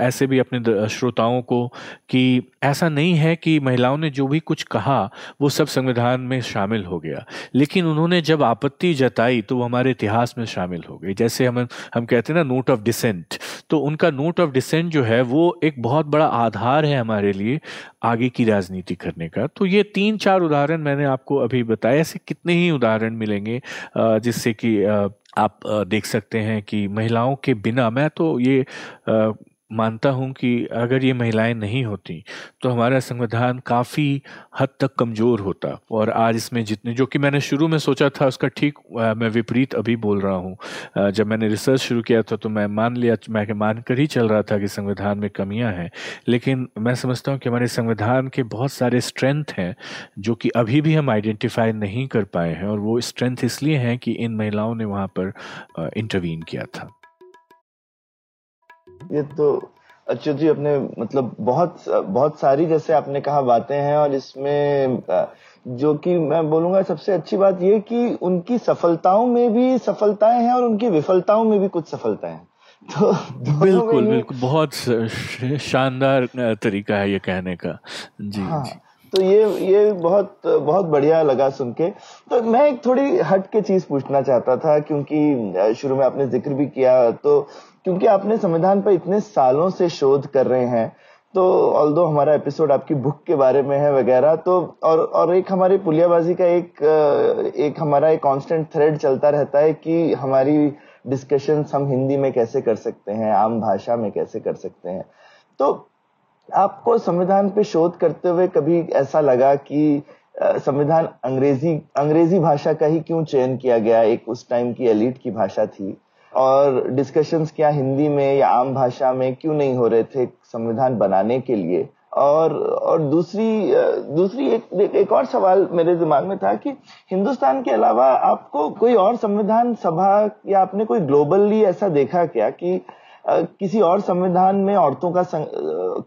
Speaker 4: ऐसे भी अपने श्रोताओं को कि ऐसा नहीं है कि महिलाओं ने जो भी कुछ कहा वो सब संविधान में शामिल हो गया। लेकिन उन्होंने जब आपत्ति जताई तो वो हमारे इतिहास में शामिल हो गई जैसे हम हम कहते हैं ना, नोट ऑफ़ डिसेंट तो उनका नोट ऑफ़ डिसेंट जो है, वो एक बहुत बड़ा आधार है हमारे लिए आगे की राजनीति करने का। तो ये तीन चार उदाहरण मैंने आपको अभी बताया ऐसे कितने ही उदाहरण मिलेंगे जिससे कि आप देख सकते हैं कि महिलाओं के बिना, मैं तो ये मानता हूँ कि अगर ये महिलाएँ नहीं होती तो हमारा संविधान काफ़ी हद तक कमज़ोर होता। और आज इसमें जितने, जो कि मैंने शुरू में सोचा था, उसका ठीक मैं विपरीत अभी बोल रहा हूँ। जब मैंने रिसर्च शुरू किया था तो मैं मान लिया, मैं मान कर ही चल रहा था कि संविधान में कमियाँ हैं। लेकिन मैं समझता हूँ कि हमारे संविधान के बहुत सारे स्ट्रेंथ हैं, जो कि अभी भी हम आइडेंटिफाई नहीं कर पाए हैं, और वो स्ट्रेंथ इसलिए हैं कि इन महिलाओं ने वहाँ पर इंटरवीन किया था।
Speaker 2: ये तो अच्युत जी अपने मतलब बहुत बहुत सारी जैसे आपने कहा बातें हैं और इसमें जो कि मैं बोलूँगा सबसे अच्छी बात ये कि उनकी सफलताओं में भी सफलताएँ हैं और उनकी विफलताओं में भी कुछ सफलताएँ हैं।
Speaker 4: तो बिल्कुल बिल्कुल बहुत शानदार तरीका है ये कहने का। जी, हाँ, जी।
Speaker 2: तो ये ये बहुत बहुत बढ़िया लगा सुन के। तो मैं एक थोड़ी हट के चीज़ पूछना चाहता था क्योंकि शुरू में आपने ज़िक्र भी किया तो क्योंकि आपने संविधान पर इतने सालों से शोध कर रहे हैं तो ऑल दो हमारा एपिसोड आपकी बुक के बारे में है वगैरह तो और और एक हमारी पुलियाबाजी का एक एक हमारा एक कांस्टेंट थ्रेड चलता रहता है कि हमारी डिस्कशन हम हिंदी में कैसे कर सकते हैं, आम भाषा में कैसे कर सकते हैं। तो आपको संविधान पे शोध करते हुए कभी ऐसा लगा कि संविधान अंग्रेज़ी अंग्रेज़ी भाषा का ही क्यों चयन किया गया? एक उस टाइम की एलिट की भाषा थी। और डिस्कशंस क्या हिंदी में या आम भाषा में क्यों नहीं हो रहे थे संविधान बनाने के लिए? और और दूसरी दूसरी एक एक और सवाल मेरे दिमाग में था कि हिंदुस्तान के अलावा आपको कोई और संविधान सभा या आपने कोई ग्लोबली ऐसा देखा क्या कि किसी और संविधान में औरतों का संग,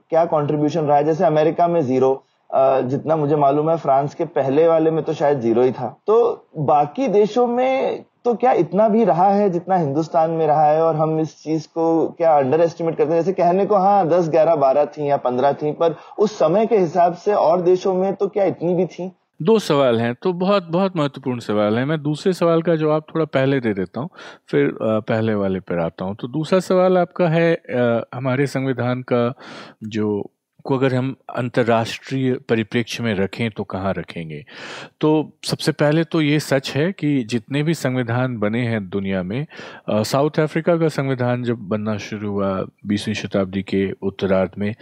Speaker 2: क्या कंट्रीब्यूशन रहा है? जैसे अमेरिका में ज़ीरो जितना मुझे मालूम है फ्रांस के पहले वाले में तो शायद ज़ीरो ही था। तो बाकी देशों में तो क्या इतना भी रहा है जितना हिंदुस्तान में रहा है और हम इस चीज़ को क्या अंडर एस्टिमेट करते हैं? जैसे कहने को हाँ दस, ग्यारह, बारह थी या पंद्रह थी, पर उस समय के हिसाब से और देशों में तो क्या इतनी भी थी?
Speaker 4: दो सवाल हैं तो बहुत बहुत महत्वपूर्ण सवाल है। मैं दूसरे सवाल का जवाब थोड़ा पहले दे देता हूँ, फिर पहले वाले पर आता हूँ। तो दूसरा सवाल आपका है हमारे संविधान का जो को अगर हम अंतर्राष्ट्रीय परिप्रेक्ष्य में रखें तो कहाँ रखेंगे? तो सबसे पहले तो ये सच है कि जितने भी संविधान बने हैं दुनिया में साउथ अफ्रीका का संविधान जब बनना शुरू हुआ बीसवीं शताब्दी के उत्तरार्ध में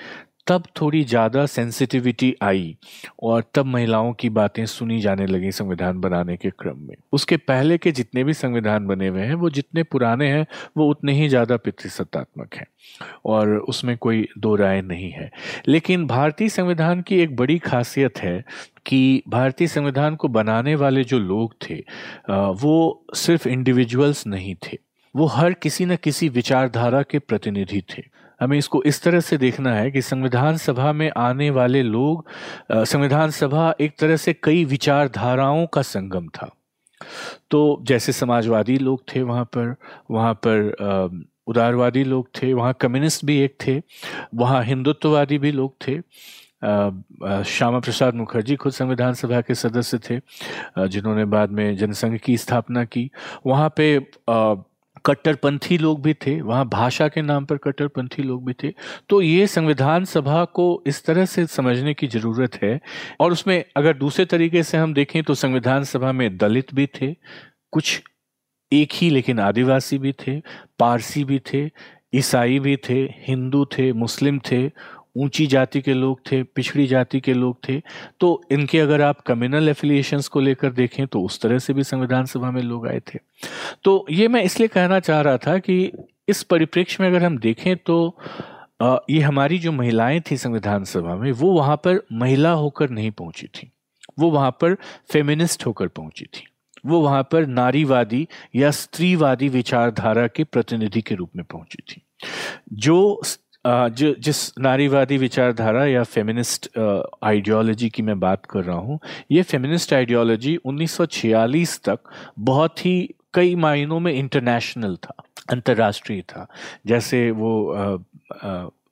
Speaker 4: तब थोड़ी ज़्यादा सेंसिटिविटी आई और तब महिलाओं की बातें सुनी जाने लगी संविधान बनाने के क्रम में। उसके पहले के जितने भी संविधान बने हुए हैं, वो जितने पुराने हैं, वो उतने ही ज़्यादा पितृसत्तात्मक हैं और उसमें कोई दो राय नहीं है। लेकिन भारतीय संविधान की एक बड़ी खासियत है कि भारतीय संविधान को बनाने वाले जो लोग थे वो सिर्फ़ इंडिविजुअल्स नहीं थे। वो हर किसी न किसी विचारधारा के प्रतिनिधि थे। हमें इसको इस तरह से देखना है कि संविधान सभा में आने वाले लोग संविधान सभा एक तरह से कई विचारधाराओं का संगम था। तो जैसे समाजवादी लोग थे वहाँ पर वहाँ पर उदारवादी लोग थे, वहाँ कम्युनिस्ट भी एक थे, वहाँ हिंदुत्ववादी भी लोग थे। श्यामा प्रसाद मुखर्जी खुद संविधान सभा के सदस्य थे जिन्होंने बाद में जनसंघ की स्थापना की। वहाँ पे कट्टरपंथी लोग भी थे, वहाँ भाषा के नाम पर कट्टरपंथी लोग भी थे। तो ये संविधान सभा को इस तरह से समझने की ज़रूरत है और उसमें अगर दूसरे तरीके से हम देखें तो संविधान सभा में दलित भी थे, कुछ एक ही लेकिन आदिवासी भी थे, पारसी भी थे, ईसाई भी थे, हिंदू थे, मुस्लिम थे ऊँची जाति के लोग थे, पिछड़ी जाति के लोग थे तो इनके अगर आप कम्युनल एफिलिएशंस को लेकर देखें तो उस तरह से भी संविधान सभा में लोग आए थे। तो ये मैं इसलिए कहना चाह रहा था कि इस परिप्रेक्ष्य में अगर हम देखें तो ये हमारी जो महिलाएँ थी संविधान सभा में, वो वहाँ पर महिला होकर नहीं पहुँची थी। वो वहाँ पर फेमिनिस्ट होकर पहुँची थी। वो वहाँ पर नारीवादी या स्त्रीवादी विचारधारा के प्रतिनिधि के रूप में पहुँची थी। जो जो, जिस नारीवादी विचारधारा या फेमिनिस्ट आइडियोलॉजी की मैं बात कर रहा हूँ, ये फेमिनिस्ट आइडियोलॉजी 1946 तक बहुत ही कई मायनों में इंटरनेशनल था, अंतर्राष्ट्रीय था। जैसे वो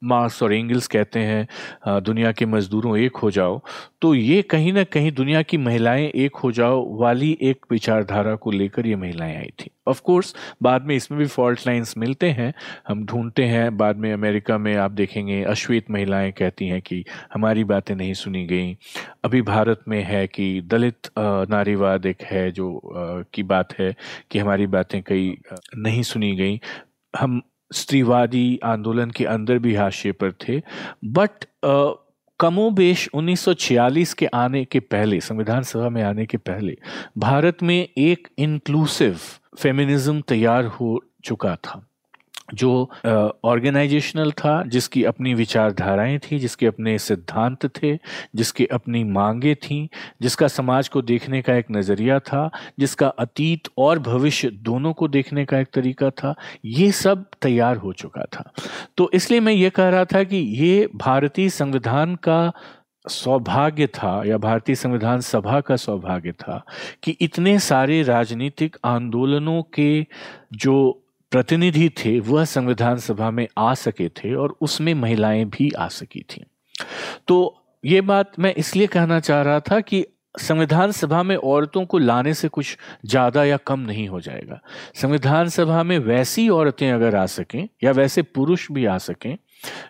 Speaker 4: मार्क्स और एंगल्स कहते हैं दुनिया के मजदूरों एक हो जाओ। तो ये कहीं ना कहीं दुनिया की महिलाएँ एक हो जाओ वाली एक विचारधारा को लेकर ये महिलाएँ आई थी। ऑफ़ कोर्स बाद में इसमें भी फॉल्ट लाइंस मिलते हैं। हम ढूंढते हैं, बाद में अमेरिका में आप देखेंगे, अश्वेत महिलाएँ कहती हैं कि हमारी बातें नहीं सुनी गई। अभी भारत में है कि दलित नारीवाद एक है जो की बात है कि हमारी बातें कई नहीं सुनी गई। हम स्त्रीवादी आंदोलन के अंदर भी हाशिए पर थे। बट कमोबेश 1946 के आने के पहले, संविधान सभा में आने के पहले, भारत में एक इंक्लूसिव फेमिनिज्म तैयार हो चुका था। जो ऑर्गेनाइजेशनल था, जिसकी अपनी विचारधाराएँ थी, जिसके अपने सिद्धांत थे, जिसकी अपनी मांगे थीं, जिसका समाज को देखने का एक नज़रिया था, जिसका अतीत और भविष्य दोनों को देखने का एक तरीका था, ये सब तैयार हो चुका था। तो इसलिए मैं ये कह रहा था कि ये भारतीय संविधान का सौभाग्य था, या भारतीय संविधान सभा का सौभाग्य था, कि इतने सारे राजनीतिक आंदोलनों के जो प्रतिनिधि थे, वह संविधान सभा में आ सके थे और उसमें महिलाएँ भी आ सकी थी। तो ये बात मैं इसलिए कहना चाह रहा था कि संविधान सभा में औरतों को लाने से कुछ ज़्यादा या कम नहीं हो जाएगा। संविधान सभा में वैसी औरतें अगर आ सकें या वैसे पुरुष भी आ सकें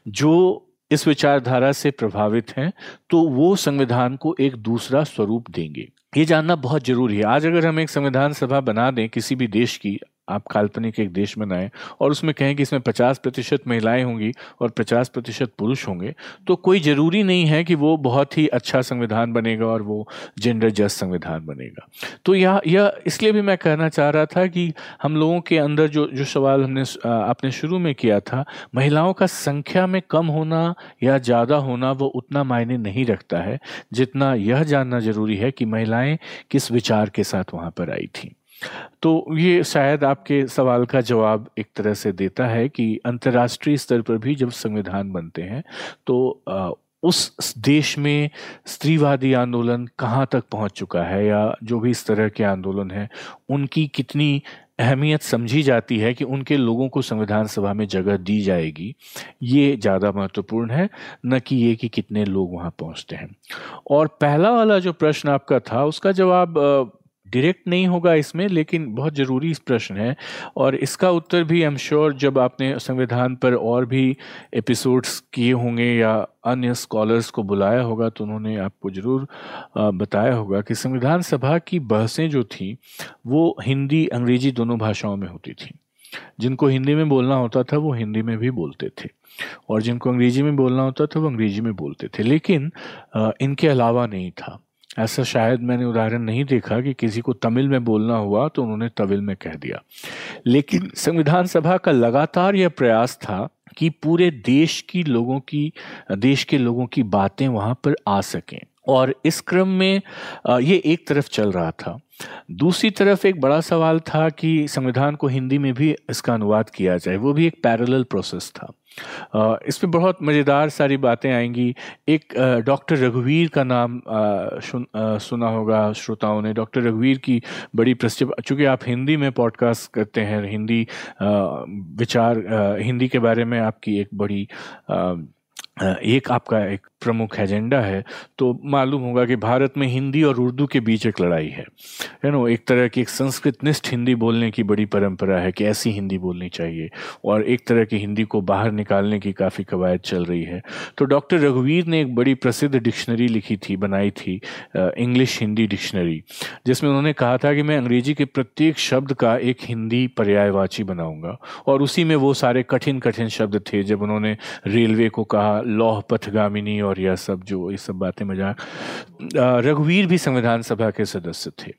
Speaker 4: जो इस विचारधारा से प्रभावित हैं तो वो संविधान को एक दूसरा स्वरूप देंगे। ये जानना बहुत ज़रूरी है। आज अगर हम एक संविधान सभा बना दें किसी भी देश की आप काल्पनिक एक देश बनाएँ और उसमें कहें कि इसमें 50 प्रतिशत महिलाएँ होंगी और 50 प्रतिशत पुरुष होंगे तो कोई ज़रूरी नहीं है कि वो बहुत ही अच्छा संविधान बनेगा और वो जेंडर जस्ट संविधान बनेगा। तो यह यह इसलिए भी मैं कहना चाह रहा था कि हम लोगों के अंदर जो जो सवाल हमने आपने शुरू में किया था, महिलाओं का संख्या में कम होना या ज़्यादा होना वो उतना मायने नहीं रखता है, जितना यह जानना ज़रूरी है कि महिलाएँ किस विचार के साथ वहाँ पर आई थी। तो ये शायद आपके सवाल का जवाब एक तरह से देता है कि अंतर्राष्ट्रीय स्तर पर भी जब संविधान बनते हैं तो उस देश में स्त्रीवादी आंदोलन कहाँ तक पहुँच चुका है या जो भी इस तरह के आंदोलन हैं, उनकी कितनी अहमियत समझी जाती है कि उनके लोगों को संविधान सभा में जगह दी जाएगी? ये ज़्यादा महत्वपूर्ण है, न कि ये कि कितने लोग वहाँ पहुँचते हैं। और पहला वाला जो प्रश्न आपका था, उसका जवाब डायरेक्ट नहीं होगा इसमें, लेकिन बहुत ज़रूरी प्रश्न है। और इसका उत्तर भी आई एम श्योर जब आपने संविधान पर और भी एपिसोड्स किए होंगे या अन्य स्कॉलर्स को बुलाया होगा तो उन्होंने आपको ज़रूर बताया होगा कि संविधान सभा की बहसें जो थी, वो हिंदी, अंग्रेज़ी दोनों भाषाओं में होती थी। जिनको हिंदी में बोलना होता था, वो हिंदी में भी बोलते थे। और जिनको अंग्रेज़ी में बोलना होता था, वो अंग्रेज़ी में बोलते थे। लेकिन इनके अलावा नहीं था। ऐसा शायद मैंने उदाहरण नहीं देखा कि किसी को तमिल में बोलना हुआ तो उन्होंने तमिल में कह दिया। लेकिन संविधान सभा का लगातार यह प्रयास था कि पूरे देश की लोगों की, देश के लोगों की बातें वहाँ पर आ सकें। और इस क्रम में ये एक तरफ़ चल रहा था। दूसरी तरफ़ एक बड़ा सवाल था कि संविधान को हिंदी में भी इसका अनुवाद किया जाए, वो भी एक पैरेलल प्रोसेस था। इसमें बहुत मज़ेदार सारी बातें आएँगी। एक डॉक्टर रघुवीर का नाम सुना होगा श्रोताओं ने। डॉक्टर रघुवीर की बड़ी प्रसिद्ध, चूँकि आप हिंदी में पॉडकास्ट करते हैं, हिंदी विचार हिंदी के बारे में आपकी एक बड़ी एक आपका एक प्रमुख एजेंडा है तो मालूम होगा कि भारत में हिंदी और उर्दू के बीच एक लड़ाई है। है नो एक तरह की एक संस्कृत निष्ठ हिंदी बोलने की बड़ी परंपरा है कि ऐसी हिंदी बोलनी चाहिए, और एक तरह की हिंदी को बाहर निकालने की काफ़ी कवायद चल रही है। तो डॉक्टर रघुवीर ने एक बड़ी प्रसिद्ध डिक्शनरी लिखी थी, बनाई थी इंग्लिश हिंदी डिक्शनरी, जिसमें उन्होंने कहा था कि मैं अंग्रेज़ी के प्रत्येक शब्द का एक हिंदी पर्यायवाची बनाऊँगा, और उसी में वो सारे कठिन कठिन शब्द थे, जब उन्होंने रेलवे को कहा, लौह पथगामिनी और यह सब जो, ये सब बातें मज़ाक। रघुवीर भी संविधान सभा के सदस्य थे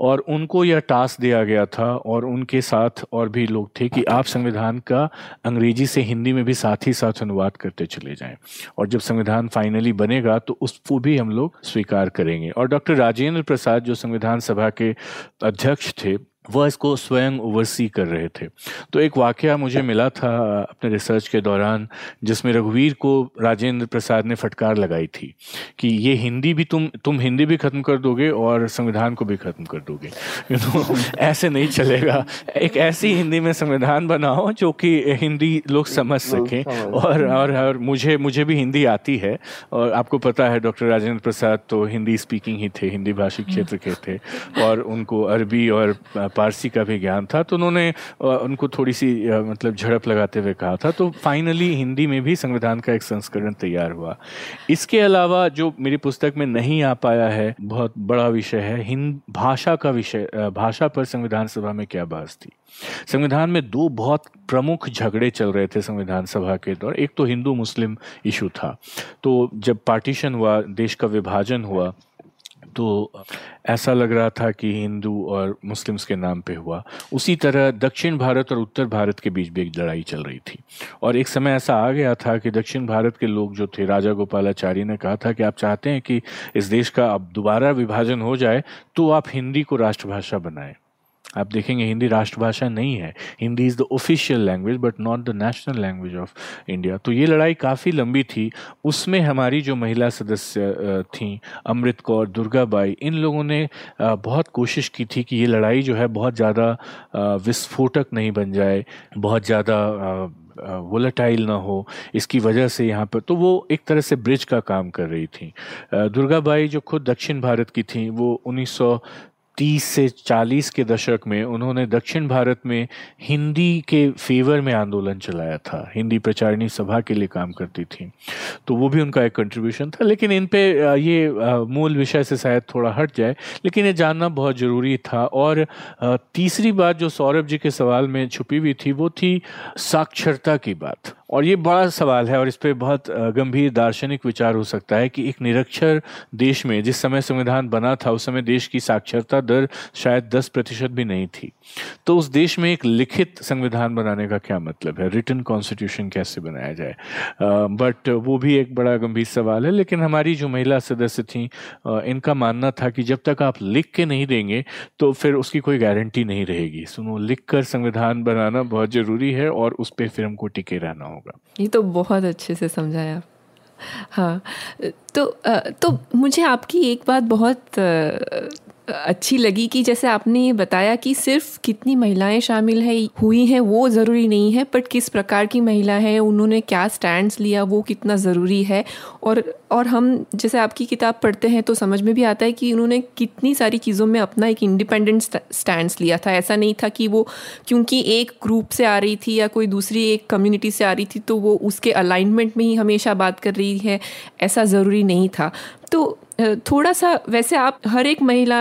Speaker 4: और उनको यह टास्क दिया गया था और उनके साथ और भी लोग थे कि आप संविधान का अंग्रेज़ी से हिंदी में भी साथ ही साथ अनुवाद करते चले जाएँ। और जब संविधान फाइनली बनेगा तो उसको भी हम लोग स्वीकार करेंगे। और डॉक्टर राजेंद्र प्रसाद जो संविधान सभा के अध्यक्ष थे वह इसको स्वयं ओवरसी कर रहे थे। तो एक वाक़ मुझे मिला था अपने रिसर्च के दौरान जिसमें रघुवीर को राजेंद्र प्रसाद ने फटकार लगाई थी कि ये हिंदी भी तुम तुम हिंदी भी ख़त्म कर दोगे और संविधान को भी ख़त्म कर दोगे। यू नो ऐसे नहीं चलेगा। एक ऐसी हिंदी में संविधान बनाओ जो कि हिंदी लोग समझ सकें और और और मुझे मुझे भी हिंदी आती है और आपको पता है डॉक्टर राजेंद्र प्रसाद तो हिंदी स्पीकिंग ही थे हिंदी भाषी क्षेत्र के थे और उनको अरबी और पारसी का भी ज्ञान था तो उन्होंने उनको थोड़ी सी मतलब झड़प लगाते हुए कहा था। तो फाइनली हिंदी में भी संविधान का एक संस्करण तैयार हुआ। इसके अलावा जो मेरी पुस्तक में नहीं आ पाया है, बहुत बड़ा विषय है, हिंद, भाषा का विषय भाषा पर संविधान सभा में क्या बहस थी? संविधान में दो बहुत प्रमुख झगड़े चल रहे थे संविधान सभा के दौर। एक तो हिंदू मुस्लिम इशू था। तो जब पार्टीशन हुआ, देश का विभाजन हुआ तो ऐसा लग रहा था कि हिंदू और मुस्लिम्स के नाम पे हुआ। उसी तरह दक्षिण भारत और उत्तर भारत के बीच भी एक लड़ाई चल रही थी। और एक समय ऐसा आ गया था कि दक्षिण भारत के लोग जो थे, राजा गोपालाचार्य ने कहा था कि आप चाहते हैं कि इस देश का अब दोबारा विभाजन हो जाए तो आप हिंदी को राष्ट्रभाषा बनाएँ। आप देखेंगे हिंदी राष्ट्रभाषा नहीं है। Hindi is the official language but not the national language of India तो ये लड़ाई काफ़ी लंबी थी। उसमें हमारी जो महिला सदस्य थीं, अमृत कौर दुर्गाबाई इन लोगों ने बहुत कोशिश की थी कि ये लड़ाई जो है बहुत ज़्यादा विस्फोटक नहीं बन जाए, बहुत ज़्यादा वोलेटाइल ना हो। इसकी वजह से यहाँ पर तो वो एक तरह से ब्रिज का काम कर रही थी। दुर्गाबाई जो खुद दक्षिण भारत की थी, वो उन्नीस सौ तीस से चालीस के दशक में उन्होंने दक्षिण भारत में हिंदी के फेवर में आंदोलन चलाया था। हिंदी प्रचारिणी सभा के लिए काम करती थी। तो वो भी उनका एक कंट्रीब्यूशन था। लेकिन इन पे ये मूल विषय से शायद थोड़ा हट जाए, लेकिन ये जानना बहुत ज़रूरी था। और तीसरी बात जो सौरभ जी के सवाल में छुपी हुई थी, वो थी साक्षरता की बात। और ये बड़ा सवाल है और इस पर बहुत गंभीर दार्शनिक विचार हो सकता है कि एक निरक्षर देश में जिस समय संविधान बना था, उस समय देश की साक्षरता दर शायद दस प्रतिशत भी नहीं थी। तो उस देश में एक लिखित संविधान बनाने का क्या मतलब है? रिटर्न कॉन्स्टिट्यूशन कैसे बनाया जाए? बट वो भी एक बड़ा गंभीर सवाल है, लेकिन हमारी जो महिला सदस्य थी इनका मानना था कि जब तक आप लिख के नहीं देंगे तो फिर उसकी कोई गारंटी नहीं रहेगी। सुनो लिख कर संविधान बनाना बहुत ज़रूरी है और उस पर फिर हमको टिके रहना होगा।
Speaker 1: ये तो बहुत अच्छे से समझाया। हाँ तो तो मुझे आपकी एक बात बहुत अच्छी लगी कि जैसे आपने ये बताया कि सिर्फ़ कितनी महिलाएँ शामिल है, हुई हैं, वो ज़रूरी नहीं है बट किस प्रकार की महिला है, उन्होंने क्या स्टैंड्स लिया, वो कितना ज़रूरी है? और और हम जैसे आपकी किताब पढ़ते हैं तो समझ में भी आता है कि उन्होंने कितनी सारी चीज़ों में अपना एक इंडिपेंडेंट स्टैंड्स लिया था। ऐसा नहीं था कि वो क्योंकि एक ग्रुप से आ रही थी या कोई दूसरी एक कम्युनिटी से आ रही थी तो वो उसके अलाइनमेंट में ही हमेशा बात कर रही है, ऐसा ज़रूरी नहीं था। तो थोड़ा सा वैसे आप हर एक महिला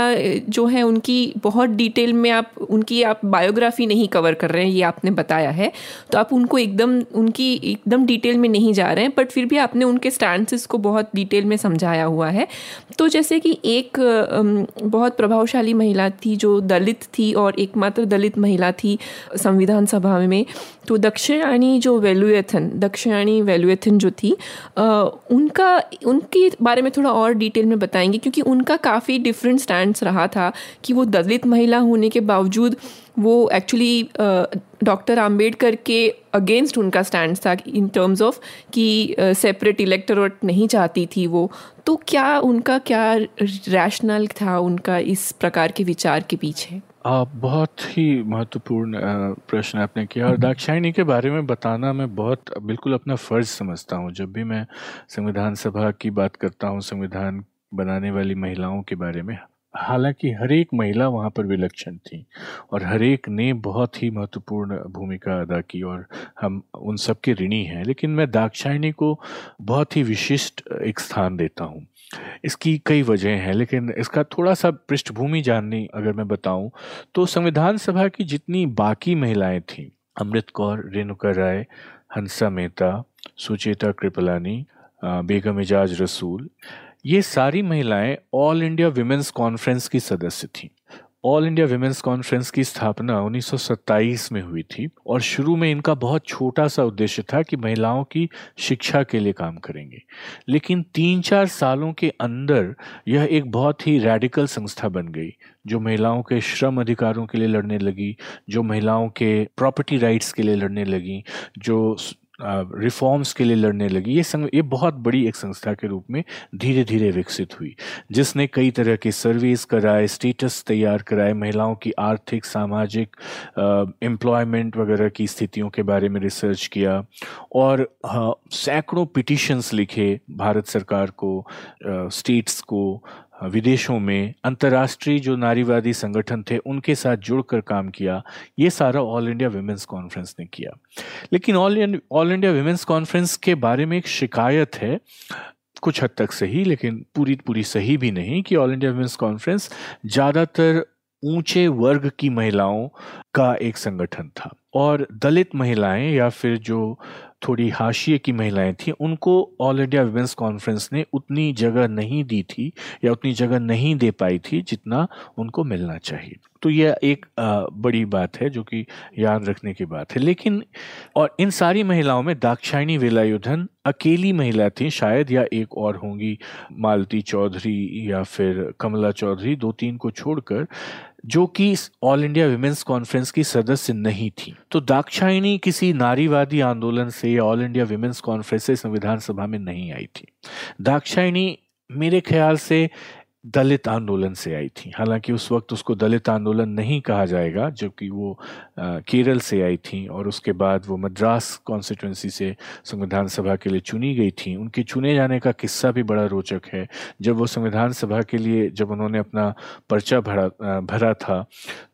Speaker 1: जो है उनकी बहुत डिटेल में आप, उनकी आप बायोग्राफी नहीं कवर कर रहे हैं, ये आपने बताया है। तो आप उनको एकदम, उनकी एकदम डिटेल में नहीं जा रहे हैं, बट फिर भी आपने उनके स्टैंडसेस को बहुत डिटेल में समझाया हुआ है। तो जैसे कि एक बहुत प्रभावशाली महिला थी जो दलित थी और एकमात्र दलित महिला थी संविधान सभा में। तो दक्षिणाणी जो वैल्यूएथन दक्षिणाणी वैल्यूएथन जो थी उनका, उनके बारे में थोड़ा और डिटेल डिटेल में बताएँगे क्योंकि उनका काफ़ी डिफरेंट स्टैंड रहा था कि वो दलित महिला होने के बावजूद वो एक्चुअली डॉक्टर आम्बेडकर के अगेंस्ट उनका स्टैंड था इन टर्म्स ऑफ़ कि सेपरेट इलेक्टोरेट नहीं चाहती थी वो। तो क्या उनका क्या रैशनल था उनका इस प्रकार के विचार के पीछे?
Speaker 4: आप बहुत ही महत्वपूर्ण प्रश्न आपने किया और दाक्षायणी के बारे में बताना मैं बहुत बिल्कुल अपना फ़र्ज़ समझता हूँ। जब भी मैं संविधान सभा की बात करता हूँ संविधान बनाने वाली महिलाओं के बारे में। हालाँकि हर एक महिला वहाँ पर विलक्षण थी और हर एक ने बहुत ही महत्वपूर्ण भूमिका अदा की और हम उन सब के ऋणी हैं, लेकिन मैं दाक्षायणी को बहुत ही विशिष्ट एक स्थान देता हूँ। इसकी कई वजह हैं, लेकिन इसका थोड़ा सा पृष्ठभूमि जाननी अगर मैं बताऊँ तो संविधान सभा की जितनी बाकी महिलाएँ थीं, अमृत कौर, रेणुका राय, हंसा मेहता, सुचेता कृपलानी बेगम एजाज रसूल ये सारी महिलाएँ ऑल इंडिया विमेंस कॉन्फ्रेंस की सदस्य थीं। ऑल इंडिया विमेंस कॉन्फ्रेंस की स्थापना 1927 में हुई थी और शुरू में इनका बहुत छोटा सा उद्देश्य था कि महिलाओं की शिक्षा के लिए काम करेंगे। लेकिन तीन चार सालों के अंदर यह एक बहुत ही रेडिकल संस्था बन गई, जो महिलाओं के श्रम अधिकारों के लिए लड़ने लगी, जो महिलाओं के प्रॉपर्टी राइट्स के लिए लड़ने लगी, जो रिफॉर्म्स के लिए लड़ने लगी। ये संग, ये बहुत बड़ी एक संस्था के रूप में धीरे धीरे विकसित हुई, जिसने कई तरह के सर्वेस कराए स्टेटस तैयार कराए, महिलाओं की आर्थिक, सामाजिक एम्प्लॉयमेंट वगैरह की स्थितियों के बारे में रिसर्च किया और सैकड़ों पिटिशंस लिखे भारत सरकार को स्टेट्स को विदेशों में अंतर्राष्ट्रीय जो नारीवादी संगठन थे, उनके साथ जुड़कर काम किया। ये सारा ऑल इंडिया वुमेंस कॉन्फ्रेंस ने किया। लेकिन all all India women's conference के बारे में एक शिकायत है, कुछ हद तक सही, लेकिन पूरी पूरी सही भी नहीं कि ऑल इंडिया वुमेंस कॉन्फ्रेंस ज़्यादातर ऊँचे वर्ग की महिलाओं का एक संगठन था। और दलित महिलाएँ या फिर जो थोड़ी हाशिए की महिलाएँ थीं, उनको ऑल इंडिया वुमेंस कॉन्फ्रेंस ने उतनी जगह नहीं दी थी या उतनी जगह नहीं दे पाई थी जितना उनको मिलना चाहिए। तो यह एक बड़ी बात है जो कि याद रखने की बात है। लेकिन, और इन सारी महिलाओं में दाक्षायणी वेलायुधन अकेली महिला थी, शायद या एक और होंगी, मालती चौधरी या फिर कमला चौधरी दो तीन को छोड़कर जो कि ऑल इंडिया वुमेन्स कॉन्फ्रेंस की सदस्य नहीं थी। तो दाक्षायणी किसी नारीवादी आंदोलन से या ऑल इंडिया वुमेन्स कॉन्फ्रेंस से संविधान सभा में नहीं आई थी। दाक्षायणी मेरे ख्याल से दलित आंदोलन से आई थी। हालाँकि उस वक्त उसको दलित आंदोलन नहीं कहा जाएगा, जबकि वो केरल से आई थी और उसके बाद वो मद्रास कॉन्स्टिट्यूंसी से संविधान सभा के लिए चुनी गई थी। उनके चुने जाने का किस्सा भी बड़ा रोचक है। जब वो संविधान सभा के लिए, जब उन्होंने अपना पर्चा भरा भरा था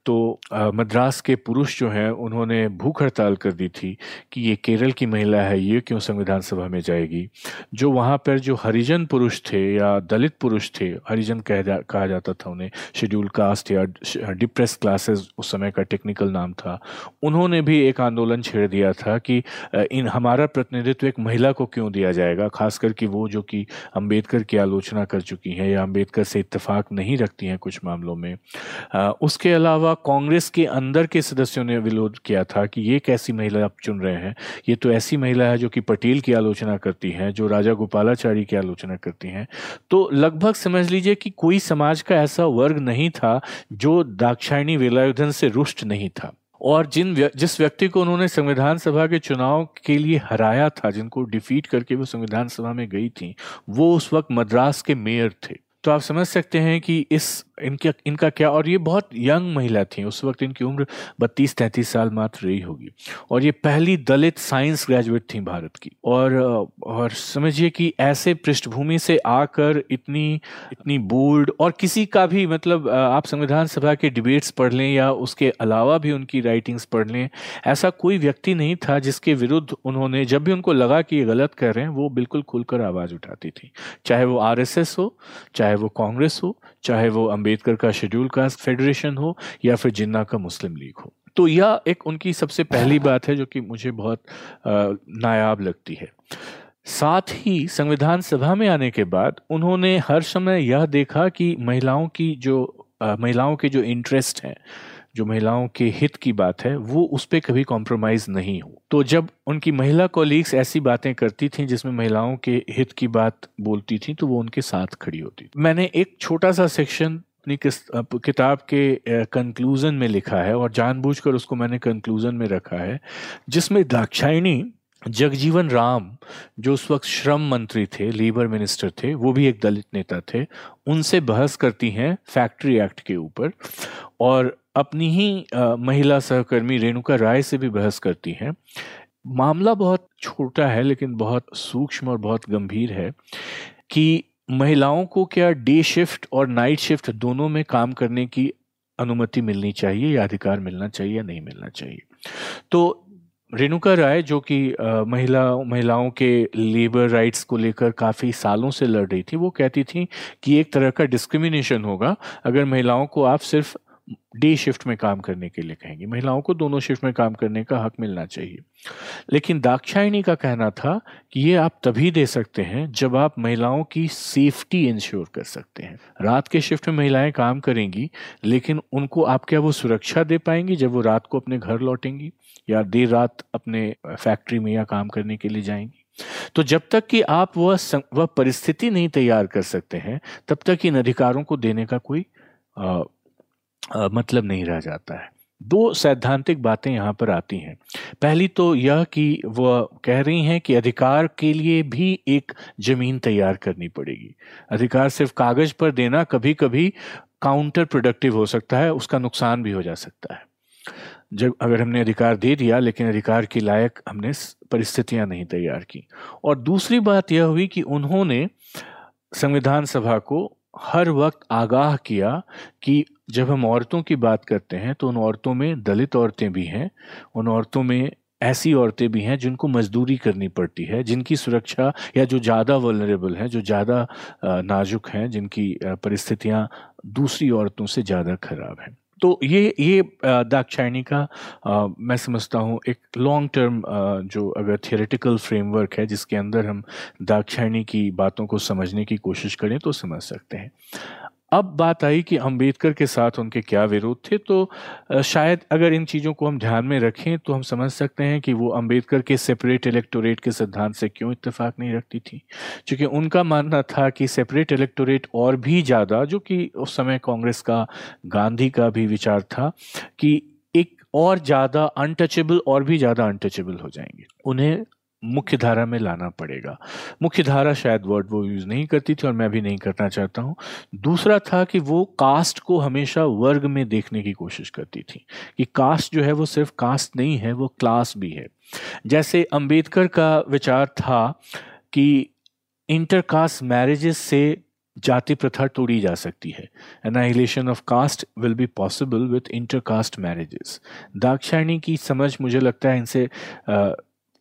Speaker 4: तो मद्रास के पुरुष जो हैं उन्होंने भूख हड़ताल कर दी थी कि ये केरल की महिला है ये क्यों संविधान सभा में जाएगी? जो वहाँ पर जो हरिजन पुरुष थे या दलित पुरुष थे हरिजन कह जा, कहा जाता था उन्हें शेड्यूल कास्ट या डिप्रेस क्लासेस उस समय का टेक्निकल नाम था उन्होंने भी एक आंदोलन छेड़ दिया था कि इन हमारा प्रतिनिधित्व एक महिला को क्यों दिया जाएगा? खासकर कि वो जो कि अंबेडकर की आलोचना कर चुकी हैं या अंबेडकर से इतफाक नहीं रखती हैं कुछ मामलों में। उसके अलावा कांग्रेस के अंदर के सदस्यों ने विरोध किया था कि ये कैसी महिला आप चुन रहे हैं? ये तो ऐसी महिला है जो कि पटेल की आलोचना करती हैं, जो राजा गोपालाचारी की आलोचना करती हैं। तो लगभग समझ लीजिए कि कोई समाज का ऐसा वर्ग नहीं था जो दाक्षायणी वेलायुधन से रुष्ट नहीं था। और जिन जिस व्यक्ति को उन्होंने संविधान सभा के चुनाव के लिए हराया था, जिनको डिफीट करके वो संविधान सभा में गई थी, वो उस वक्त मद्रास के मेयर थे। तो आप समझ सकते हैं कि इस इनका इनका क्या, और ये बहुत यंग महिला थी, उस वक्त इनकी उम्र बत्तीस, तैंतीस साल मात्र रही होगी। और ये पहली दलित साइंस ग्रेजुएट थी भारत की। और और समझिए कि ऐसे पृष्ठभूमि से आकर इतनी इतनी बोल्ड और किसी का भी मतलब आप संविधान सभा के डिबेट्स पढ़ लें या उसके अलावा भी उनकी राइटिंग्स पढ़ लें, ऐसा कोई व्यक्ति नहीं था जिसके विरुद्ध उन्होंने जब भी उनको लगा कि ये गलत कर रहे हैं, वो बिल्कुल खुलकर आवाज़ उठाती थी। चाहे वो आरएसएस हो, चाहे वो कांग्रेस हो चाहे वो अंबेडकर का शेड्यूल कास्ट फेडरेशन हो या फिर जिन्ना का मुस्लिम लीग हो। तो यह एक उनकी सबसे पहली बात है जो कि मुझे बहुत नायाब लगती है। साथ ही संविधान सभा में आने के बाद उन्होंने हर समय यह देखा कि महिलाओं की जो महिलाओं के जो इंटरेस्ट हैं जो महिलाओं के हित की बात है, वो उस पर कभी कॉम्प्रोमाइज नहीं हो। तो जब उनकी महिला कोलीग्स ऐसी बातें करती थी, जिसमें महिलाओं के हित की बात बोलती थी तो वो उनके साथ खड़ी होती मैंने एक छोटा सा सेक्शन अपनी किताब के कंक्लूजन में लिखा है, और जानबूझकर उसको मैंने कंक्लूजन में रखा है, जिसमें दाक्षायणी जगजीवन राम, जो उस वक्त श्रम मंत्री थे लेबर मिनिस्टर थे, वो भी एक दलित नेता थे, उनसे बहस करती हैं फैक्ट्री एक्ट के ऊपर और अपनी ही महिला सहकर्मी रेणुका राय से भी बहस करती हैं। मामला बहुत छोटा है, लेकिन बहुत सूक्ष्म और बहुत गंभीर है कि महिलाओं को क्या डे शिफ्ट और नाइट शिफ्ट दोनों में काम करने की अनुमति मिलनी चाहिए या अधिकार मिलना चाहिए या नहीं मिलना चाहिए? तो रेणुका राय, जो कि महिला, महिलाओं के लेबर राइट्स को लेकर काफ़ी सालों से लड़ रही थी, वो कहती थी कि एक तरह का डिस्क्रिमिनेशन होगा। अगर महिलाओं को आप सिर्फ़ डे शिफ्ट में काम करने के लिए कहेंगे। महिलाओं को दोनों शिफ्ट में काम करने का हक मिलना चाहिए। लेकिन दाक्षायणी का कहना था कि ये आप तभी दे सकते हैं जब आप महिलाओं की सेफ्टी इंश्योर कर सकते हैं। रात के शिफ्ट में महिलाएँ काम करेंगी, लेकिन उनको आप क्या वो सुरक्षा दे पाएँगी जब वो रात को अपने घर लौटेंगी? या देर रात अपने फैक्ट्री में या काम करने के लिए जाएँगी? तो जब तक कि आप वह वह परिस्थिति नहीं तैयार कर सकते हैं, तब तक इन अधिकारों को देने का कोई मतलब नहीं रह जाता है। दो सैद्धांतिक बातें यहाँ पर आती हैं। पहली तो यह कि वह कह रही हैं कि अधिकार के लिए भी एक ज़मीन तैयार करनी पड़ेगी। अधिकार सिर्फ़ कागज़ पर देना कभी कभी काउंटर प्रोडक्टिव हो सकता है, उसका नुकसान भी हो जा सकता है। जब अगर हमने अधिकार दे दिया, लेकिन अधिकार के लायक हमने परिस्थितियाँ नहीं तैयार की। और दूसरी बात यह हुई कि उन्होंने संविधान सभा को हर वक्त आगाह किया कि जब हम औरतों की बात करते हैं तो उन औरतों में दलित औरतें भी हैं उन औरतों में ऐसी औरतें भी हैं जिनको मजदूरी करनी पड़ती है जिनकी सुरक्षा या जो ज़्यादा वलरेबल हैं जो ज़्यादा नाजुक हैं जिनकी परिस्थितियाँ दूसरी औरतों से ज़्यादा खराब हैं। तो ये ये दाक्षायणी का आ, मैं समझता हूँ एक लॉन्ग टर्म जो अगर थियोरेटिकल फ्रेमवर्क है जिसके अंदर हम दाक्षायणी की बातों को समझने की कोशिश करें तो समझ सकते हैं। अब बात आई कि अंबेडकर के साथ उनके क्या विरोध थे तो शायद अगर इन चीज़ों को हम ध्यान में रखें तो हम समझ सकते हैं कि वो अंबेडकर के सेपरेट इलेक्टोरेट के सिद्धांत से क्यों इत्तेफाक नहीं रखती थी। क्योंकि उनका मानना था कि सेपरेट इलेक्टोरेट और भी ज़्यादा, जो कि उस समय कांग्रेस का, गांधी का भी विचार था, कि और ज़्यादा अनटचेबल और भी ज़्यादा अनटचेबल हो जाएँगे। उन्हें मुख्य धारा में लाना पड़ेगा। मुख्य धारा शायद वर्ड वो यूज़ नहीं करती थी और मैं भी नहीं करना चाहता हूँ। दूसरा था कि वो कास्ट को हमेशा वर्ग में देखने की कोशिश करती थी कि कास्ट जो है वो सिर्फ़ कास्ट नहीं है, वो क्लास भी है। जैसे अंबेडकर का विचार था कि इंटरकास्ट मैरिजेस से जाति प्रथा तोड़ी जा सकती है। Annihilation of caste will be possible with intercaste marriages Dakshayani की समझ मुझे लगता है इनसे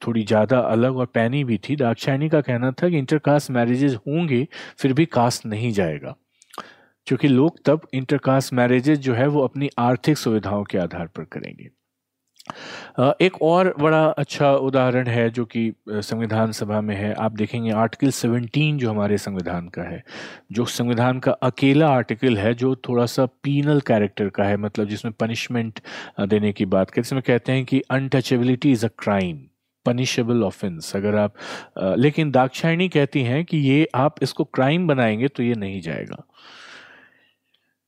Speaker 4: थोड़ी ज़्यादा अलग और पैनी भी थी। दाक्षायणी का कहना था कि इंटरकास्ट मैरिजेज होंगे, फिर भी कास्ट नहीं जाएगा। क्योंकि लोग तब इंटरकास्ट मैरिजेज जो है वो अपनी आर्थिक सुविधाओं के आधार पर करेंगे। एक और बड़ा अच्छा उदाहरण है जो कि संविधान सभा में है। आप देखेंगे आर्टिकल 17 जो हमारे संविधान का है, जो संविधान का अकेला आर्टिकल है, जो थोड़ा सा पीनल कैरेक्टर का है मतलब जिसमें पनिशमेंट देने की बात करें इसमें कहते हैं कि untouchability is a crime. Punishable offence अगर आप आ, लेकिन दाक्षायणी कहती हैं कि ये आप इसको क्राइम बनाएँगे तो ये नहीं जाएगा।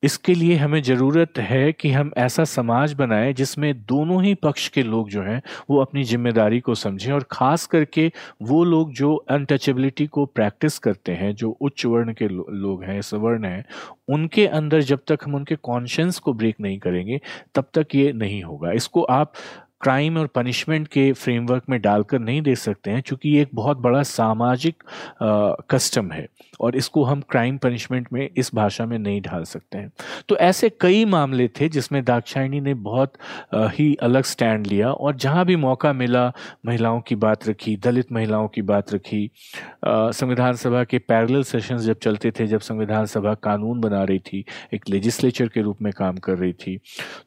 Speaker 4: इसके लिए हमें ज़रूरत है कि हम ऐसा समाज बनाएँ जिसमें दोनों ही पक्ष के लोग जो हैं वो अपनी ज़िम्मेदारी को समझें और ख़ास करके वो लोग जो अनटचेबिलिटी को प्रैक्टिस करते हैं जो उच्च वर्ण के लो, लोग हैं सवर्ण हैं उनके अंदर जब तक हम उनके कॉन्शंस को ब्रेक नहीं करेंगे तब तक ये नहीं होगा। इसको आप क्राइम और पनिशमेंट के फ्रेमवर्क में डालकर नहीं दे सकते हैं क्योंकि ये एक बहुत बड़ा सामाजिक कस्टम है और इसको हम क्राइम पनिशमेंट में इस भाषा में नहीं ढाल सकते हैं। तो ऐसे कई मामले थे जिसमें दाक्षायणी ने बहुत आ, ही अलग स्टैंड लिया और जहाँ भी मौका मिला महिलाओं की बात रखी दलित महिलाओं की बात रखी संविधान सभा के पैरेलल सेशंस जब चलते थे जब संविधान सभा कानून बना रही थी एक लेजिस्लेचर के रूप में काम कर रही थी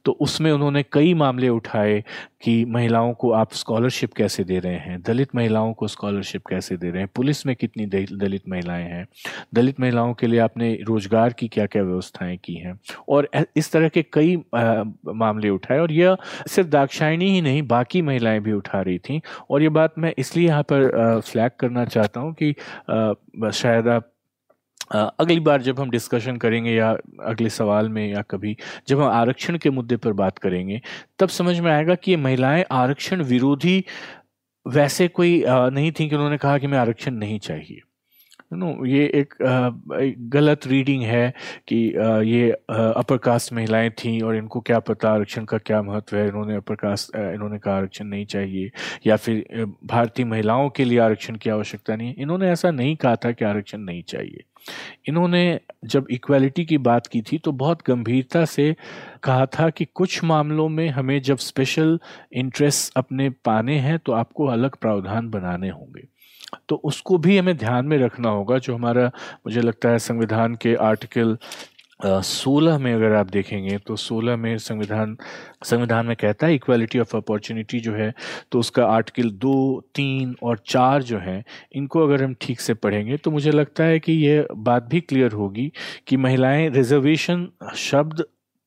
Speaker 4: तो उसमें उन्होंने कई मामले उठाए कि महिलाओं को आप स्कॉलरशिप कैसे दे रहे हैं? दलित महिलाओं को स्कॉलरशिप कैसे दे रहे हैं? पुलिस में कितनी दलित महिलाएँ हैं? दलित महिलाओं के लिए आपने रोज़गार की क्या क्या व्यवस्थाएँ की हैं? और इस तरह के कई आ, मामले उठाए और यह सिर्फ़ दाक्षायणी ही नहीं बाकी महिलाएँ भी उठा रही थी। और ये बात मैं इसलिए यहाँ पर फ्लैग करना चाहता हूँ कि आ, शायद आप अगली बार जब हम डिस्कशन करेंगे या अगले सवाल में या कभी जब हम आरक्षण के मुद्दे पर बात करेंगे तब समझ में आएगा कि ये महिलाएँ आरक्षण विरोधी वैसे कोई नहीं थी कि उन्होंने कहा कि मैं आरक्षण नहीं चाहिए। नो ये एक, एक गलत रीडिंग है कि ये अपर कास्ट महिलाएँ थीं और इनको क्या पता आरक्षण का क्या महत्व है इन्होंने अपर कास्ट इन्होंने कहा आरक्षण नहीं चाहिए या फिर भारतीय महिलाओं के लिए आरक्षण की आवश्यकता नहीं है। इन्होंने ऐसा नहीं कहा था कि आरक्षण नहीं चाहिए। इन्होंने जब इक्वालिटी की बात की थी तो बहुत गंभीरता से कहा था कि कुछ मामलों में हमें जब स्पेशल इंटरेस्ट अपने पाने हैं तो आपको अलग प्रावधान बनाने होंगे। तो उसको भी हमें ध्यान में रखना होगा, जो हमारा, मुझे लगता है, संविधान के आर्टिकल सोलह में अगर आप देखेंगे तो सोलह में संविधान संविधान में कहता है इक्वालिटी ऑफ़ अपॉर्चुनिटी जो है तो उसका आर्टिकल दो, तीन और चार जो है, इनको अगर हम ठीक से पढ़ेंगे तो मुझे लगता है कि यह बात भी क्लियर होगी कि महिलाएँ रिजर्वेशन शब्द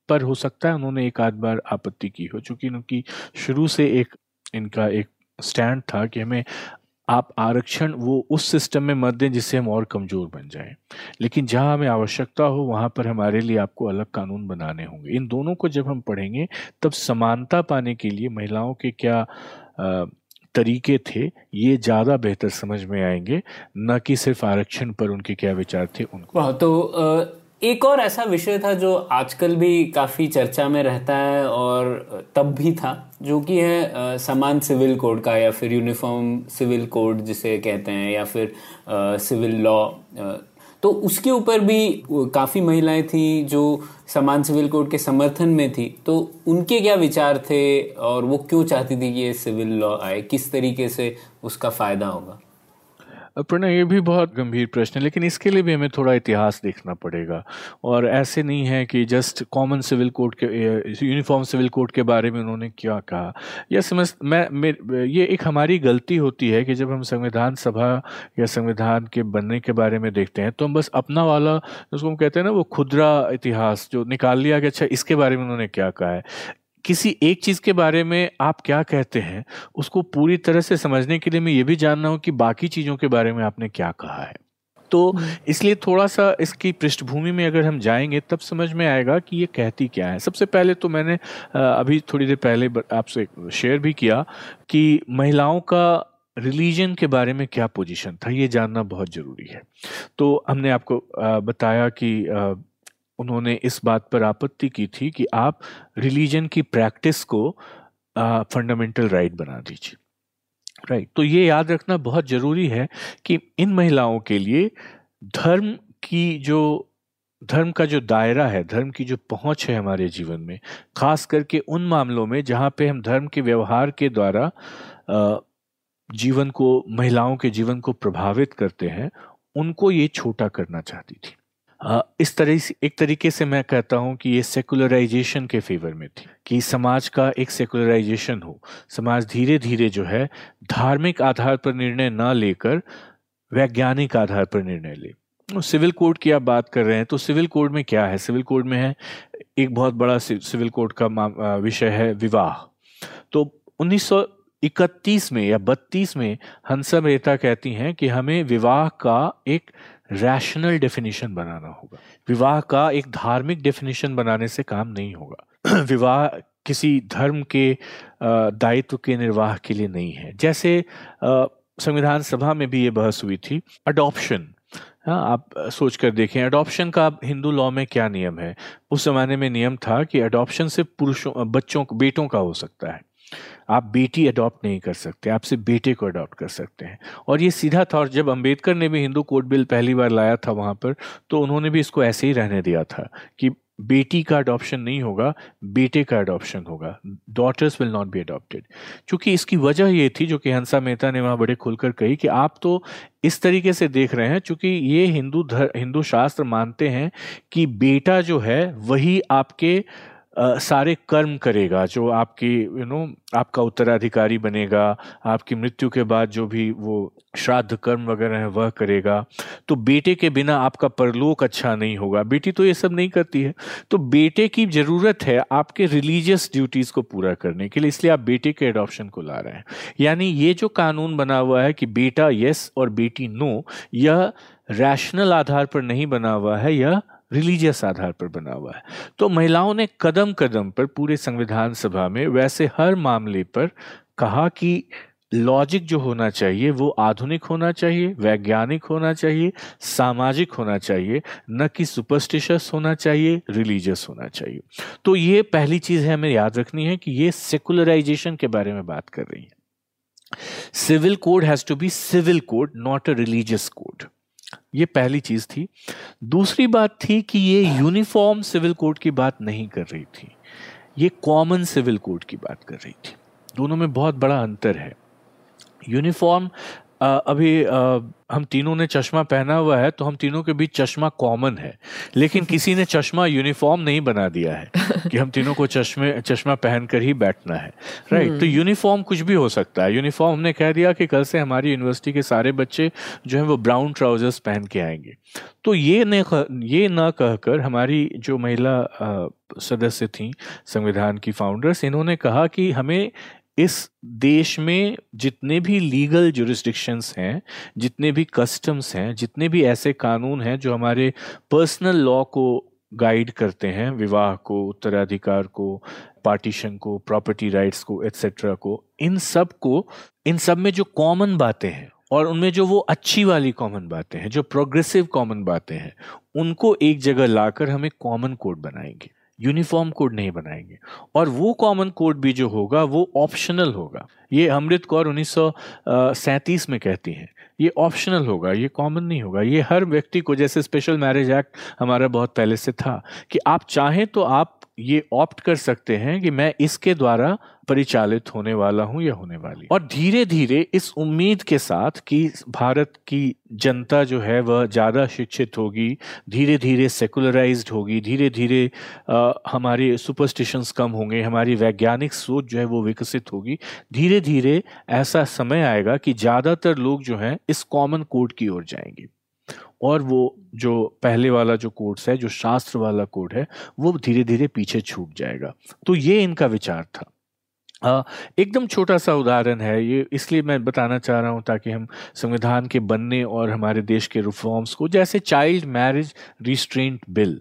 Speaker 4: पर हो सकता है, उन्होंने एक आध बार आपत्ति की हो, चूँकि उनकी शुरू से एक, इनका एक स्टैंड था कि हमें आप आरक्षण वो उस सिस्टम में मत दें जिससे हम और कमज़ोर बन जाएँ। लेकिन जहाँ हमें आवश्यकता हो वहाँ पर हमारे लिए आपको अलग कानून बनाने होंगे। इन दोनों को जब हम पढ़ेंगे तब समानता पाने के लिए महिलाओं के क्या आ, तरीके थे ये ज़्यादा बेहतर समझ में आएँगे। न कि सिर्फ़ आरक्षण पर उनके क्या विचार थे उनको।
Speaker 3: तो आ... एक और ऐसा विषय था जो आजकल भी काफ़ी चर्चा में रहता है और तब भी था, जो कि है समान सिविल कोड का या फिर यूनिफॉर्म सिविल कोड जिसे कहते हैं या फिर सिविल लॉ तो उसके ऊपर भी काफ़ी महिलाएँ थी जो समान सिविल कोड के समर्थन में थी। तो उनके क्या विचार थे और वो क्यों चाहती थी कि ये सिविल लॉ आए? किस तरीके से उसका फ़ायदा होगा?
Speaker 4: प्रणय ये भी बहुत गंभीर प्रश्न है लेकिन इसके लिए भी हमें थोड़ा इतिहास देखना पड़ेगा। और ऐसे नहीं है कि जस्ट कॉमन सिविल कोड के यूनिफॉर्म सिविल कोड के बारे में उन्होंने क्या कहा। या समझ मैं, मैं ये एक हमारी गलती होती है कि जब हम संविधान सभा या संविधान के बनने के बारे में देखते हैं तो हम बस अपना वाला जिसको हम कहते हैं ना वो खुदरा इतिहास जो निकाल लिया कि अच्छा इसके बारे में उन्होंने क्या कहा है? किसी एक चीज़ के बारे में आप क्या कहते हैं उसको पूरी तरह से समझने के लिए मैं ये भी जानना हूँ कि बाकी चीज़ों के बारे में आपने क्या कहा है। तो हम्म। इसलिए थोड़ा सा इसकी पृष्ठभूमि में अगर हम जाएँगे तब समझ में आएगा कि ये कहती क्या है। सबसे पहले तो मैंने अभी थोड़ी देर पहले आपसे शेयर भी किया कि महिलाओं का रिलीजन के बारे में क्या पोजीशन था ये जानना बहुत ज़रूरी है। तो हमने आपको बताया कि उन्होंने इस बात पर आपत्ति की थी कि आप रिलीजन की प्रैक्टिस को फंडामेंटल राइट बना दीजिए। राइट तो ये याद रखना बहुत ज़रूरी है कि इन महिलाओं के लिए धर्म की जो, धर्म का जो दायरा है, धर्म की जो पहुँच है हमारे जीवन में, खास करके उन मामलों में जहाँ पे हम धर्म के व्यवहार के द्वारा जीवन को, महिलाओं के जीवन को प्रभावित करते हैं, उनको ये छोटा करना चाहती थी। इस तरह से एक तरीके से मैं कहता हूँ कि ये सेकुलराइजेशन के फेवर में थी, कि समाज का एक सेकुलराइजेशन हो। समाज धीरे धीरे जो है, धार्मिक आधार पर निर्णय न लेकर वैज्ञानिक आधार पर निर्णय ले। सिविल कोड की आप बात कर रहे हैं तो सिविल कोड में क्या है? सिविल कोड में है, एक बहुत बड़ा सिविल कोड का विषय है विवाह। तो 1931 में या 32 में हंसा मेहता कहती हैं कि हमें विवाह का एक रैशनल डेफिनेशन बनाना होगा। विवाह का एक धार्मिक डेफिनेशन बनाने से काम नहीं होगा। विवाह किसी धर्म के दायित्व के निर्वाह के लिए नहीं है। जैसे संविधान सभा में भी ये बहस हुई थी अडॉप्शन हाँ आप सोच कर देखें अडॉप्शन का हिंदू लॉ में क्या नियम है? उस जमाने में नियम था कि अडॉप्शन सिर्फ़ पुरुषों, बच्चों, बेटों का हो सकता है। आप बेटी अडॉप्ट नहीं कर सकते, आप सिर्फ़ बेटे को अडॉप्ट कर सकते हैं। और ये सीधा था और जब अंबेडकर ने भी हिंदू कोड बिल पहली बार लाया था वहाँ पर तो उन्होंने भी इसको ऐसे ही रहने दिया था कि बेटी का अडॉप्शन नहीं होगा, बेटे का अडॉप्शन होगा daughters will not be adopted क्योंकि इसकी वजह ये थी, जो कि हंसा मेहता ने वहाँ बड़े खुलकर कही कि आप तो इस तरीके से देख रहे हैं क्योंकि ये हिंदू धर्म हिंदू शास्त्र मानते हैं कि बेटा जो है, वही आपके सारे कर्म करेगा, जो आपकी यू नो आपका उत्तराधिकारी बनेगा, आपकी मृत्यु के बाद जो भी वो श्राद्ध कर्म वगैरह है, वह करेगा। तो बेटे के बिना आपका परलोक अच्छा नहीं होगा। बेटी तो ये सब नहीं करती है। तो बेटे की ज़रूरत है आपके रिलीजियस ड्यूटीज़ को पूरा करने के लिए, इसलिए आप बेटे के एडॉप्शन को ला रहे हैं। यानी ये जो कानून बना हुआ है कि बेटा यस और बेटी नो यह रैशनल आधार पर नहीं बना हुआ है, यह रिलीजियस आधार पर बना हुआ है। तो महिलाओं ने कदम कदम पर पूरे संविधान सभा में वैसे हर मामले पर कहा कि लॉजिक जो होना चाहिए वो आधुनिक होना चाहिए, वैज्ञानिक होना चाहिए, सामाजिक होना चाहिए, न कि सुपरस्टिशस होना चाहिए, रिलीजियस होना चाहिए। तो ये पहली चीज़ है हमें याद रखनी है कि ये सेकुलराइजेशन के बारे में बात कर रही है। Civil code has to be civil code, not a religious code. ये पहली चीज़ थी। दूसरी बात थी कि ये यूनिफॉर्म सिविल कोड की बात नहीं कर रही थी। ये कॉमन सिविल कोड की बात कर रही थी। दोनों में बहुत बड़ा अंतर है। यूनिफॉर्म अभी हम तीनों ने चश्मा पहना हुआ है तो हम तीनों के बीच चश्मा कॉमन है। लेकिन किसी ने चश्मा यूनिफॉर्म नहीं बना दिया है कि हम तीनों को चश्मे चश्मा पहनकर ही बैठना है। राइट तो यूनिफॉर्म कुछ भी हो सकता है। यूनिफॉर्म हमने कह दिया कि कल से हमारी यूनिवर्सिटी के सारे बच्चे जो हैं वो ब्राउन ट्राउजर्स पहन के आएँगे। तो ये न ये ना कहकर हमारी जो महिला सदस्य थी संविधान की फाउंडर्स इन्होंने कहा कि हमें इस देश में जितने भी लीगल जुरिस्डिक्शंस हैं, जितने भी कस्टम्स हैं, जितने भी ऐसे कानून हैं जो हमारे पर्सनल लॉ को गाइड करते हैं, विवाह को, उत्तराधिकार को पार्टीशन को प्रॉपर्टी राइट्स को एट्सेट्रा को, इन सबको, इन सब में जो कॉमन बातें हैं और उनमें जो वो अच्छी वाली कॉमन बातें हैं, जो प्रोग्रेसिव कॉमन बातें हैं, उनको एक जगह लाकर हमें कॉमन कोड बनाएँगे। यूनिफॉर्म कोड नहीं बनाएँगे। और वो कॉमन कोड भी जो होगा, वो ऑप्शनल होगा। ये अमृत कौर उन्नीस सौ सैंतीस में कहती हैं। ये ऑप्शनल होगा, ये कॉमन नहीं होगा। ये हर व्यक्ति को, जैसे स्पेशल मैरिज एक्ट हमारा बहुत पहले से था, कि आप चाहें तो आप ये ऑप्ट कर सकते हैं कि मैं इसके द्वारा परिचालित होने वाला हूँ या होने वाली और धीरे धीरे इस उम्मीद के साथ कि भारत की जनता जो है वह ज़्यादा शिक्षित होगी धीरे धीरे सेकुलराइज्ड होगी धीरे धीरे हमारे सुपरस्टिशंस कम होंगे, हमारी वैज्ञानिक सोच जो है वो विकसित होगी। धीरे धीरे ऐसा समय आएगा कि ज़्यादातर लोग जो हैं इस कॉमन कोड की ओर जाएँगे। और वो जो पहले वाला जो कोर्स है, जो शास्त्र वाला कोड है, वो धीरे धीरे पीछे छूट जाएगा। तो ये इनका विचार था। एकदम छोटा सा उदाहरण है ये, इसलिए मैं बताना चाह रहा हूँ ताकि हम संविधान के बनने और हमारे देश के रिफॉर्म्स को, जैसे चाइल्ड मैरिज रिस्ट्रेंट बिल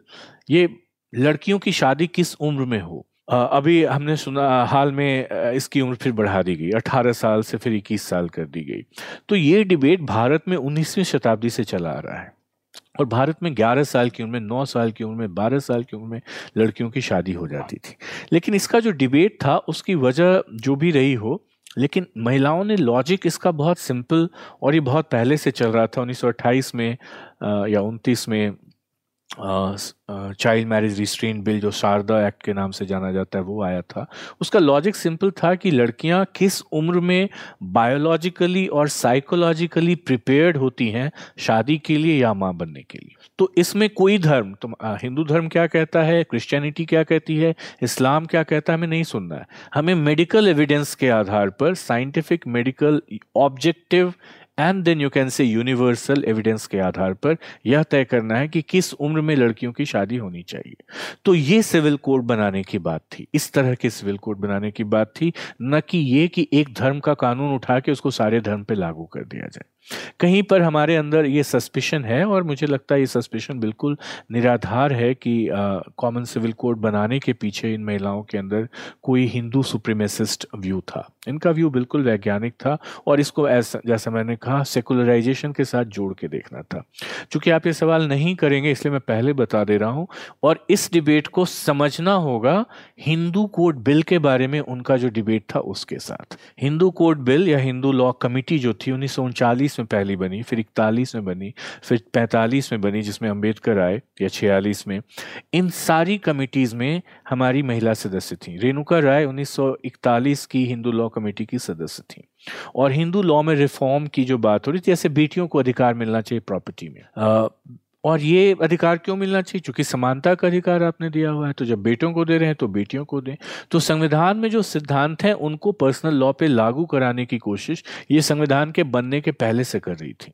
Speaker 4: ये लड़कियों की शादी किस उम्र में हो? अभी हमने सुना, हाल में इसकी उम्र फिर बढ़ा दी गई। 18 साल से फिर 21 साल कर दी गई। तो ये डिबेट भारत में 19वीं शताब्दी से चला आ रहा है। और भारत में 11 साल की उम्र में 9 साल की उम्र में 12 साल की उम्र में लड़कियों की शादी हो जाती थी। लेकिन इसका जो डिबेट था, उसकी वजह जो भी रही हो, लेकिन महिलाओं ने लॉजिक इसका बहुत सिंपल और ये बहुत पहले से चल रहा था 1928 में या 29 में चाइल्ड मैरिज रिस्ट्रेन बिल जो शारदा एक्ट के नाम से जाना जाता है, वो आया था। उसका लॉजिक सिंपल था कि लड़कियाँ किस उम्र में बायोलॉजिकली और साइकोलॉजिकली प्रिपेयर्ड होती हैं शादी के लिए या माँ बनने के लिए। तो इसमें कोई धर्म तो हिंदू धर्म क्या कहता है क्रिश्चियनिटी क्या कहती है इस्लाम क्या कहता है, हमें नहीं सुनना है। हमें मेडिकल एविडेंस के आधार पर scientific medical objective and then you can say universal evidence के आधार पर यह तय करना है कि किस उम्र में लड़कियों की शादी होनी चाहिए। तो ये सिविल कोड बनाने की बात थी। इस तरह के सिविल कोड बनाने की बात थी। न कि ये कि एक धर्म का कानून उठा के उसको सारे धर्म पे लागू कर दिया जाए। कहीं पर हमारे अंदर ये सस्पिशन है और मुझे लगता है ये सस्पिशन बिल्कुल निराधार है कि कॉमन सिविल कोड बनाने के पीछे इन महिलाओं के अंदर कोई हिंदू सुप्रीमेसिस्ट व्यू था। इनका व्यू बिल्कुल वैज्ञानिक था और इसको ऐसा जैसा मैंने कहा सेकुलराइजेशन के साथ जोड़ के देखना था। चूँकि आप ये सवाल नहीं करेंगे, इसलिए मैं पहले बता दे रहा हूँ और इस डिबेट को समझना होगा हिंदू कोड बिल के बारे में उनका जो डिबेट था उसके साथ। हिंदू कोड बिल या हिंदू लॉ कमिटी जो थी, उन्नीस में पहली बनी फिर इकतालीस में बनी फिर पैंतालीस में बनी जिसमें अंबेडकर आए या छियालीस में। इन सारी कमिटीज़ में हमारी महिला सदस्य थी। रेणुका राय 1941 की हिंदू लॉ कमेटी की सदस्य थी। और हिंदू लॉ में रिफॉर्म की जो बात हो रही थी जैसे बेटियों को अधिकार मिलना चाहिए प्रॉपर्टी में। आ, और ये अधिकार क्यों मिलना चाहिए? क्योंकि समानता का अधिकार आपने दिया हुआ है तो जब बेटों को दे रहे हैं तो बेटियों को दें। तो संविधान में जो सिद्धांत हैं, उनको पर्सनल लॉ पे लागू कराने की कोशिश ये संविधान के बनने के पहले से कर रही थी।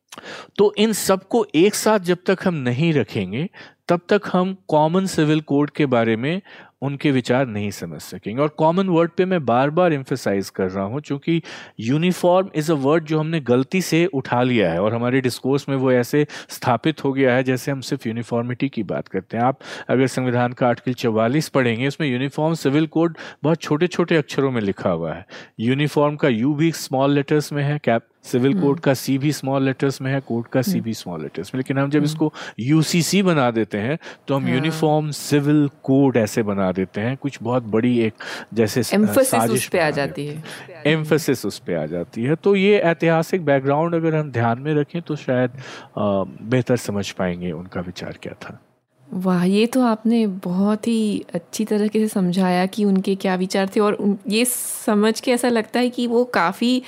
Speaker 4: तो इन सबको एक साथ जब तक हम नहीं रखेंगे, तब तक हम कॉमन सिविल कोड के बारे में उनके विचार नहीं समझ सकेंगे। और कॉमन वर्ड पे मैं बार बार एम्फेसाइज कर रहा हूँ क्योंकि यूनिफॉर्म इज़ अ वर्ड जो हमने गलती से उठा लिया है और हमारे डिस्कोर्स में वो ऐसे स्थापित हो गया है जैसे हम सिर्फ़ यूनिफॉर्मिटी की बात करते हैं। आप अगर संविधान का आर्टिकल चवालीस पढ़ेंगे, उसमें यूनिफॉर्म सिविल कोड बहुत छोटे छोटे अक्षरों में लिखा हुआ है। यूनिफॉर्म का यू भी स्मॉल लेटर्स में है कैप सिविल कोड का सी भी स्मॉल लेटर्स में है कोड का सी भी स्मॉल लेटर्स में। लेकिन हम जब इसको यूसीसी बना देते हैं तो हम यूनिफॉर्म सिविल कोड ऐसे बना देते हैं। कुछ बहुत बड़ी एक जैसे
Speaker 1: साजिश पे आ जाती है।
Speaker 4: एम्फोसिस उस पे आ जाती है। तो ये ऐतिहासिक बैकग्राउंड अगर हम ध्यान में रखें तो शायद बेहतर समझ पाएँगे उनका विचार क्या था।
Speaker 1: वाह ये तो आपने बहुत ही अच्छी तरीके से समझाया कि उनके क्या विचार थे और ये समझ के ऐसा लगता है कि वो काफ़ी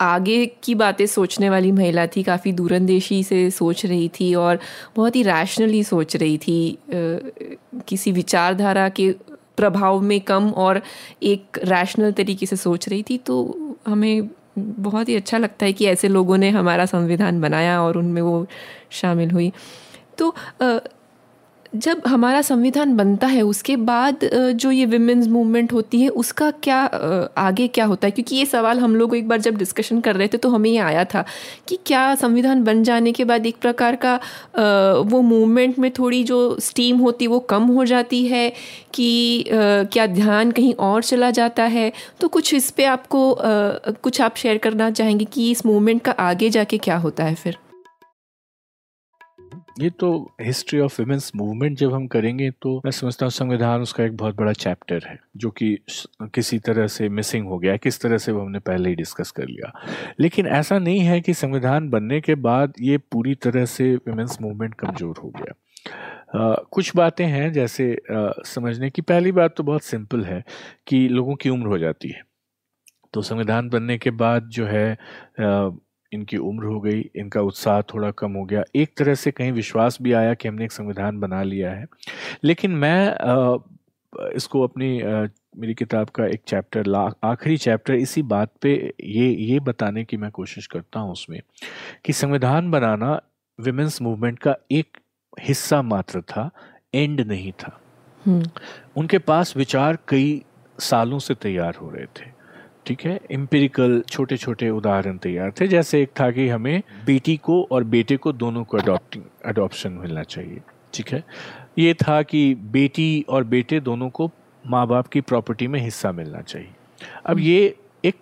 Speaker 1: आगे की बातें सोचने वाली महिला थी, काफ़ी दूरंदेशी से सोच रही थी और बहुत ही रैशनली सोच रही थी। किसी विचारधारा के प्रभाव में कम और एक रैशनल तरीके से सोच रही थी तो हमें बहुत ही अच्छा लगता है कि ऐसे लोगों ने हमारा संविधान बनाया और उनमें वो शामिल हुई। तो जब हमारा संविधान बनता है, उसके बाद जो ये विमेंस मूवमेंट होती है, उसका क्या आगे क्या होता है? क्योंकि ये सवाल हम लोग एक बार जब डिस्कशन कर रहे थे तो हमें ये आया था कि क्या संविधान बन जाने के बाद एक प्रकार का वो मूवमेंट में थोड़ी जो स्टीम होती वो कम हो जाती है कि क्या ध्यान कहीं और चला जाता है? तो कुछ इस पर आपको कुछ आप शेयर करना चाहेंगे कि इस मूवमेंट का आगे जाके क्या होता है फिर?
Speaker 4: ये तो हिस्ट्री ऑफ़ वुमेन्स मूवमेंट जब हम करेंगे तो मैं समझता हूँ संविधान उसका एक बहुत बड़ा चैप्टर है जो कि किसी तरह से मिसिंग हो गया किस तरह से वो हमने पहले ही डिस्कस कर लिया। लेकिन ऐसा नहीं है कि संविधान बनने के बाद ये पूरी तरह से वुमेन्स मूवमेंट कमज़ोर हो गया। Uh, कुछ बातें हैं जैसे uh, समझने की। पहली बात तो बहुत सिंपल है कि लोगों की उम्र हो जाती है। तो संविधान बनने के बाद जो है uh, इनकी उम्र हो गई इनका उत्साह थोड़ा कम हो गया। एक तरह से कहीं विश्वास भी आया कि हमने एक संविधान बना लिया है। लेकिन मैं इसको अपनी मेरी किताब का एक चैप्टर ला आखिरी चैप्टर इसी बात पे ये ये बताने की मैं कोशिश करता हूँ उसमें कि संविधान बनाना विमेंस मूवमेंट का एक हिस्सा मात्र था एंड नहीं था। हम्म। उनके पास विचार कई सालों से तैयार हो रहे थे। ठीक है इम्पेरिकल छोटे छोटे उदाहरण तैयार थे, जैसे एक था कि हमें बेटी को और बेटे को दोनों को अडोप्टिंग अडोप्शन मिलना चाहिए, ठीक है? ये था कि बेटी और बेटे दोनों को माँ बाप की प्रॉपर्टी में हिस्सा मिलना चाहिए। अब ये एक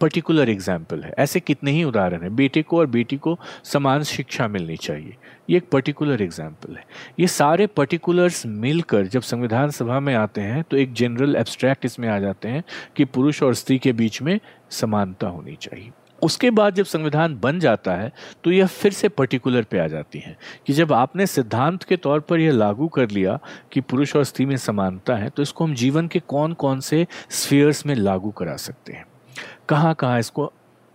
Speaker 4: पर्टिकुलर एग्ज़ाम्पल है, ऐसे कितने ही उदाहरण हैं, बेटे को और बेटी को समान शिक्षा मिलनी चाहिए। ये एक पर्टिकुलर एग्ज़ाम्पल है। ये सारे पर्टिकुलर्स मिलकर जब संविधान सभा में आते हैं तो एक जनरल एब्स्ट्रैक्ट इसमें आ जाते हैं कि पुरुष और स्त्री के बीच में समानता होनी चाहिए। उसके बाद जब संविधान बन जाता है तो यह फिर से पर्टिकुलर पे आ जाती है कि जब आपने सिद्धांत के तौर पर यह लागू कर लिया कि पुरुष और स्त्री में समानता है तो इसको हम जीवन के कौन कौन से स्फीयर्स में लागू करा सकते हैं। कहाँ कहाँ इसको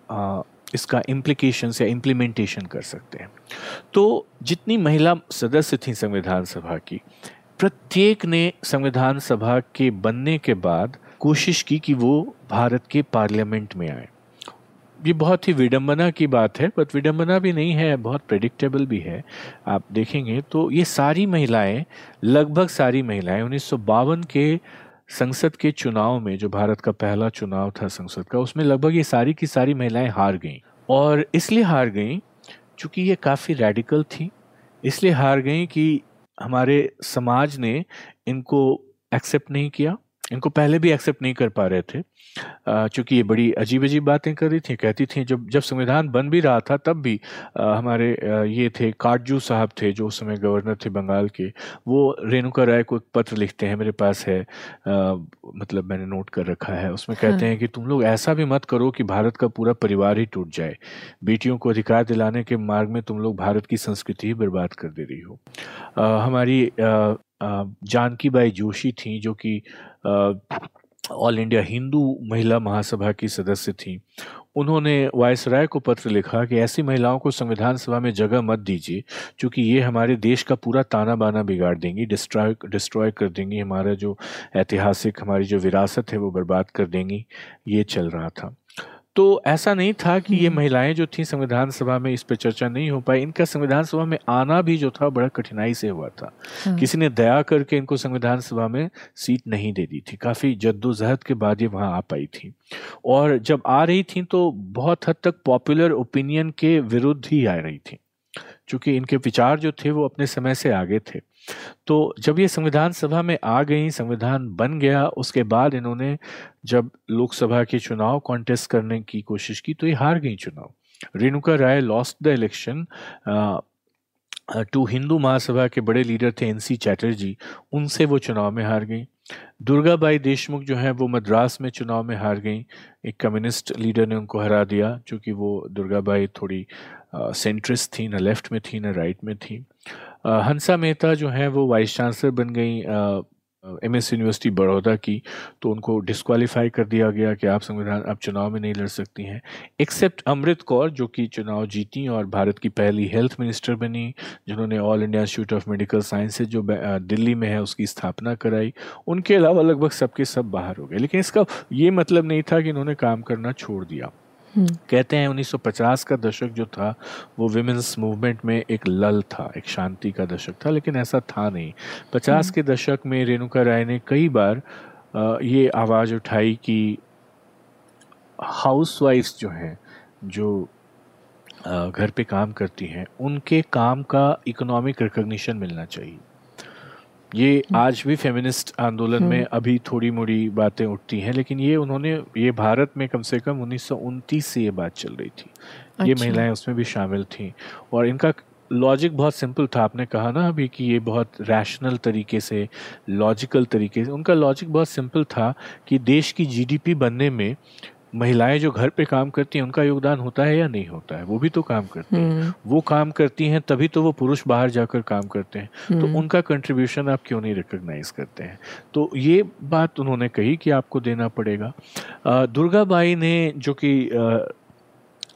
Speaker 4: आ, इसका इम्प्लीकेशन या इम्प्लीमेंटेशन कर सकते हैं। तो जितनी महिला सदस्य थी संविधान सभा की, प्रत्येक ने संविधान सभा के बनने के बाद कोशिश की कि वो भारत के पार्लियामेंट में आए। ये बहुत ही विडंबना की बात है बट विडंबना भी नहीं है, बहुत प्रेडिक्टेबल भी है। आप देखेंगे तो ये सारी महिलाएँ, लगभग सारी महिलाएँ उन्नीस सौ बावन के संसद के चुनाव में, जो भारत का पहला चुनाव था संसद का, उसमें लगभग ये सारी की सारी महिलाएँ हार गईं। और इसलिए हार गईं चूँकि ये काफ़ी रेडिकल थी। इसलिए हार गईं कि हमारे समाज ने इनको एक्सेप्ट नहीं किया। इनको पहले भी एक्सेप्ट नहीं कर पा रहे थे। चूँकि ये बड़ी अजीब अजीब बातें कर रही थी कहती थी जब जब संविधान बन भी रहा था तब भी आ, हमारे आ, ये थे काटजू साहब थे जो उस समय गवर्नर थे बंगाल के वो रेणुका राय को एक पत्र लिखते हैं मेरे पास है आ, मतलब मैंने नोट कर रखा है उसमें कहते हाँ। हैं कि तुम लोग ऐसा भी मत करो कि भारत का पूरा परिवार ही टूट जाए। बेटियों को अधिकार दिलाने के मार्ग में तुम लोग भारत की संस्कृति ही बर्बाद कर दे रही हो। हमारी जानकी बाई जोशी थी जो कि ऑल इंडिया हिंदू महिला महासभा की सदस्य थी। उन्होंने वायस राय को पत्र लिखा कि ऐसी महिलाओं को संविधान सभा में जगह मत दीजिए, क्योंकि ये हमारे देश का पूरा ताना बाना बिगाड़ देंगी डिस्ट्रॉय डिस्ट्रॉय कर देंगी, हमारा जो ऐतिहासिक, हमारी जो विरासत है वो बर्बाद कर देंगी। ये चल रहा था। तो ऐसा नहीं था कि ये हम्म। महिलाएँ जो थी संविधान सभा में इस पर चर्चा नहीं हो पाई। इनका संविधान सभा में आना भी जो था बड़ा कठिनाई से हुआ था। हाँ। किसी ने दया करके इनको संविधान सभा में सीट नहीं दे दी थी। काफ़ी जद्दोजहद के बाद ये वहाँ आ पाई थी। और जब आ रही थी तो बहुत हद तक पॉपुलर ओपिनियन के विरुद्ध ही आ रही थी। क्योंकि इनके विचार जो थे वो अपने समय से आगे थे। तो जब ये संविधान सभा में आ गई, संविधान बन गया, उसके बाद इन्होंने जब लोकसभा के चुनाव कॉन्टेस्ट करने की कोशिश की तो ये हार गई चुनाव। Renuka Ray lost the election to Hindu Mahasabha के बड़े लीडर थे एनसी चैटर्जी उनसे वो चुनाव में हार गई। दुर्गाबाई देशमुख जो है वो मद्रास में चुनाव में हार गई। एक कम्युनिस्ट लीडर ने उनको हरा दिया क्योंकि वो दुर्गाबाई थोड़ी सेंट्रिस्ट थी, न लेफ़्ट में थी, न राइट में थी। हंसा मेहता जो है, वो वाइस चांसलर बन गई एम एस यूनिवर्सिटी बड़ौदा की तो उनको डिस्कालीफाई कर दिया गया कि आप संविधान, आप चुनाव में नहीं लड़ सकती हैं। एक्सेप्ट अमृत कौर जो कि चुनाव जीती और भारत की पहली हेल्थ मिनिस्टर बनी, जिन्होंने All India Institute of Medical Sciences जो दिल्ली में है, उसकी स्थापना कराई। उनके अलावा लगभग सबके सब बाहर हो गए। लेकिन इसका ये मतलब नहीं था कि इन्होंने काम करना छोड़ दिया। कहते हैं 1950 का दशक जो था वो विमेंस मूवमेंट में एक लल था एक शांति का दशक था लेकिन ऐसा था नहीं 50 हम्म। के दशक में रेणुका राय ने कई बार ये आवाज़ उठाई कि हाउस वाइफ्स जो हैं जो घर पे काम करती हैं उनके काम का इकोनॉमिक रिकग्निशन मिलना चाहिए ये हम्म। आज भी फेमिनिस्ट आंदोलन में हम्म। अभी थोड़ी मोड़ी बातें उठती हैं लेकिन ये उन्होंने ये भारत में कम से कम उन्नीस सौ उनतीस से ये बात चल रही थी अच्छा। ये महिलाएँ उसमें भी शामिल थी और इनका लॉजिक बहुत सिंपल था आपने कहा ना अभी कि ये बहुत रैशनल तरीके से लॉजिकल तरीके से उनका लॉजिक बहुत सिंपल था कि देश की जीडीपी बनने में महिलाएँ जो घर पे काम करती हैं उनका योगदान होता है या नहीं होता है? वो भी तो काम करती हैं। हम्म। वो काम करती हैं तभी तो वो पुरुष बाहर जाकर काम करते हैं। तो हम्म। उनका कंट्रीब्यूशन आप क्यों नहीं रिकग्नाइज करते हैं? तो ये बात उन्होंने कही कि आपको देना पड़ेगा। दुर्गा बाई ने जो कि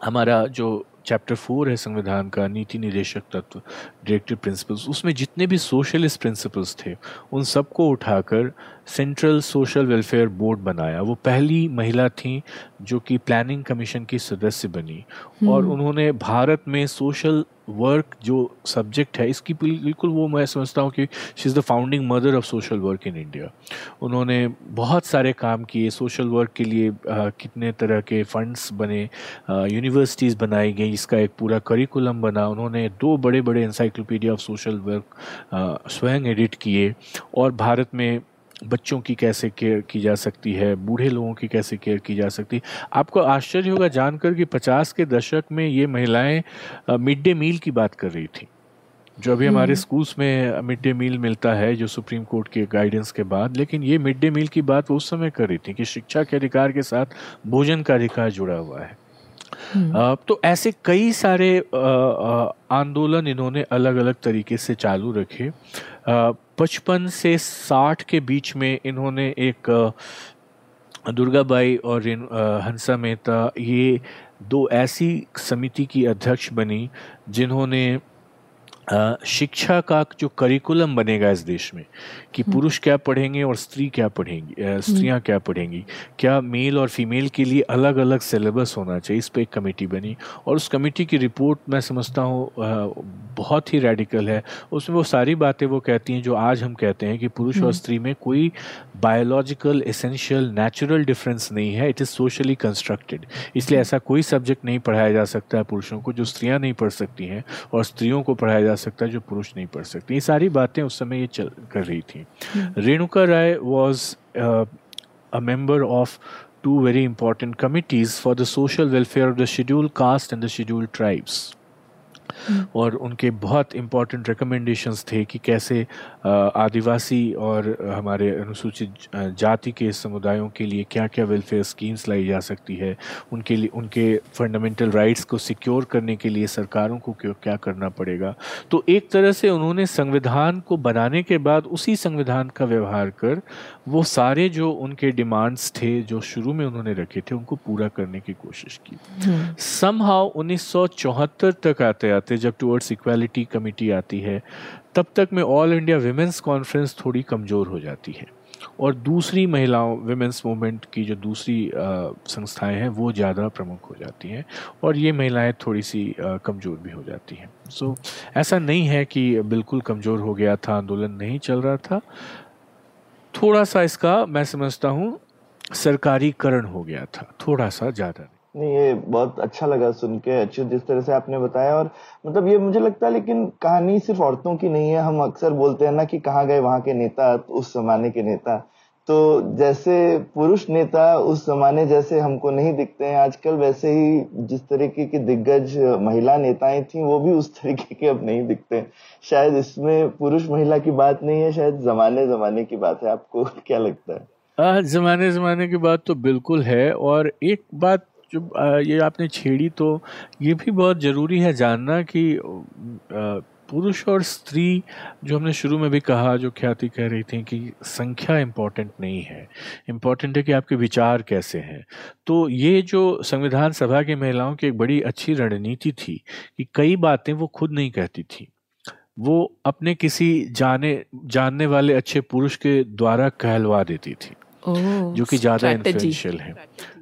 Speaker 4: हमारा जो चैप्टर फोर है संविधान का नीति निदेशक तत्व डायरेक्टिव प्रिंसिपल्स उसमें जितने भी सोशलिस्ट प्रिंसिपल्स थे उन सबको उठाकर सेंट्रल सोशल वेलफेयर बोर्ड बनाया। वो पहली महिला थी जो कि प्लानिंग कमीशन की सदस्य बनी और हम्म। उन्होंने भारत में सोशल वर्क जो सब्जेक्ट है इसकी बिल्कुल वो मैं समझता हूँ कि she is the founding mother of social work in India. उन्होंने बहुत सारे काम किए सोशल वर्क के लिए आ, कितने तरह के फंड्स बने यूनिवर्सिटीज़ बनाई गई इसका एक पूरा करिकुलम बना। उन्होंने दो बड़े बड़े इंसाइक्लोपीडिया ऑफ़ सोशल वर्क स्वयं एडिट किए और भारत में बच्चों की कैसे केयर की जा सकती है बूढ़े लोगों की कैसे केयर की जा सकती है आपको आश्चर्य होगा जानकर कि पचास के दशक में ये महिलाएँ मिड डे मील की बात कर रही थी जो अभी हमारे हम्म। स्कूल्स में मिड डे मील मिलता है जो सुप्रीम कोर्ट के गाइडेंस के बाद लेकिन ये मिड डे मील की बात वो उस समय कर रही थी कि शिक्षा के अधिकार के साथ भोजन का अधिकार जुड़ा हुआ है हम्म। तो ऐसे कई सारे आंदोलन इन्होंने अलग अलग तरीके से चालू रखे पचपन से साठ के बीच में इन्होंने एक दुर्गाबाई और हंसा मेहता, ये दो ऐसी समिति की अध्यक्ष बनी, जिन्होंने शिक्षा का जो करिकुलम बनेगा इस देश में कि हम्म। पुरुष क्या पढ़ेंगे और स्त्री क्या पढ़ेंगी हम्म। स्त्रियाँ क्या पढ़ेंगी क्या मेल और फीमेल के लिए अलग अलग सिलेबस होना चाहिए इस पर एक कमेटी बनी और उस कमेटी की रिपोर्ट मैं समझता हूँ बहुत ही रेडिकल है उसमें वो सारी बातें वो कहती हैं जो आज हम कहते हैं कि पुरुष और हम्म। स्त्री में कोई बायोलॉजिकल एसेंशियल नेचुरल डिफरेंस नहीं है इट इज़ सोशली कंस्ट्रक्टेड इसलिए ऐसा कोई सब्जेक्ट नहीं पढ़ाया जा सकता है पुरुषों को जो स्त्रियाँ नहीं पढ़ सकती हैं और स्त्रियों को पढ़ाया जा जा सकता जो पुरुष नहीं पढ़ सकते। ये सारी बातें उस समय ये चल कर रही थी। हम्म। Renuka Ray was a member of two very important committees for the social welfare of the schedule caste and the schedule tribes और उनके बहुत इंपॉर्टेंट रिकमेंडेशंस थे कि कैसे आदिवासी और हमारे अनुसूचित जाति के समुदायों के लिए क्या क्या वेलफेयर स्कीम्स लाई जा सकती है, उनके लिए, उनके फंडामेंटल राइट्स को सिक्योर करने के लिए सरकारों को क्यों, क्या करना पड़ेगा? तो एक तरह से उन्होंने संविधान को बनाने के बाद उसी संविधान का व्यवहार कर वो सारे जो उनके डिमांड्स थे जो शुरू में उन्होंने रखे थे उनको पूरा करने की कोशिश की। समहाउ उन्नीस सौ चौहत्तर तक आते आते जब टूवर्ड्स इक्वालिटी कमेटी आती है तब तक में ऑल इंडिया विमेंस कॉन्फ्रेंस थोड़ी कमज़ोर हो जाती है। और दूसरी महिलाओं विमेंस मूवमेंट की जो दूसरी संस्थाएँ हैं वो ज़्यादा प्रमुख हो जाती हैं और ये महिलाएँ थोड़ी सी कमज़ोर भी हो जाती हैं। सो so, ऐसा नहीं है कि बिल्कुल कमज़ोर हो गया था आंदोलन नहीं चल रहा था थोड़ा सा इसका मैं समझता हूँ, सरकारीकरण हो गया था थोड़ा सा ज़्यादा
Speaker 2: नहीं, ये बहुत अच्छा लगा सुन के, अच्छे जिस तरह से आपने बताया और मतलब ये मुझे लगता है लेकिन कहानी सिर्फ़ औरतों की नहीं है, हम अक्सर बोलते हैं ना कि कहाँ गए वहाँ के नेता, उस जमाने के नेता। तो जैसे पुरुष नेता उस जमाने जैसे हमको नहीं दिखते हैं। आजकल वैसे ही जिस तरीके की दिग्गज महिला नेताएँ थी, वो भी उस तरीके के अब नहीं दिखते शायद इसमें पुरुष महिला की बात नहीं है, शायद जमाने जमाने की बात है। आपको क्या लगता है?
Speaker 4: जमाने जमाने की बात तो बिल्कुल है और एक बात जो ये आपने छेड़ी तो ये भी बहुत ज़रूरी है जानना कि पुरुष और स्त्री, जो हमने शुरू में भी कहा, जो ख्याति कह रही थी कि संख्या इंपॉर्टेंट नहीं है। इंपॉर्टेंट है कि आपके विचार कैसे हैं। तो ये जो संविधान सभा की महिलाओं की एक बड़ी अच्छी रणनीति थी कि कई बातें वो खुद नहीं कहती थी। वो अपने किसी जाने, जानने वाले अच्छे पुरुष के द्वारा कहलवा देती थी। जो कि ज़्यादा इन्फ्लुएंशियल है।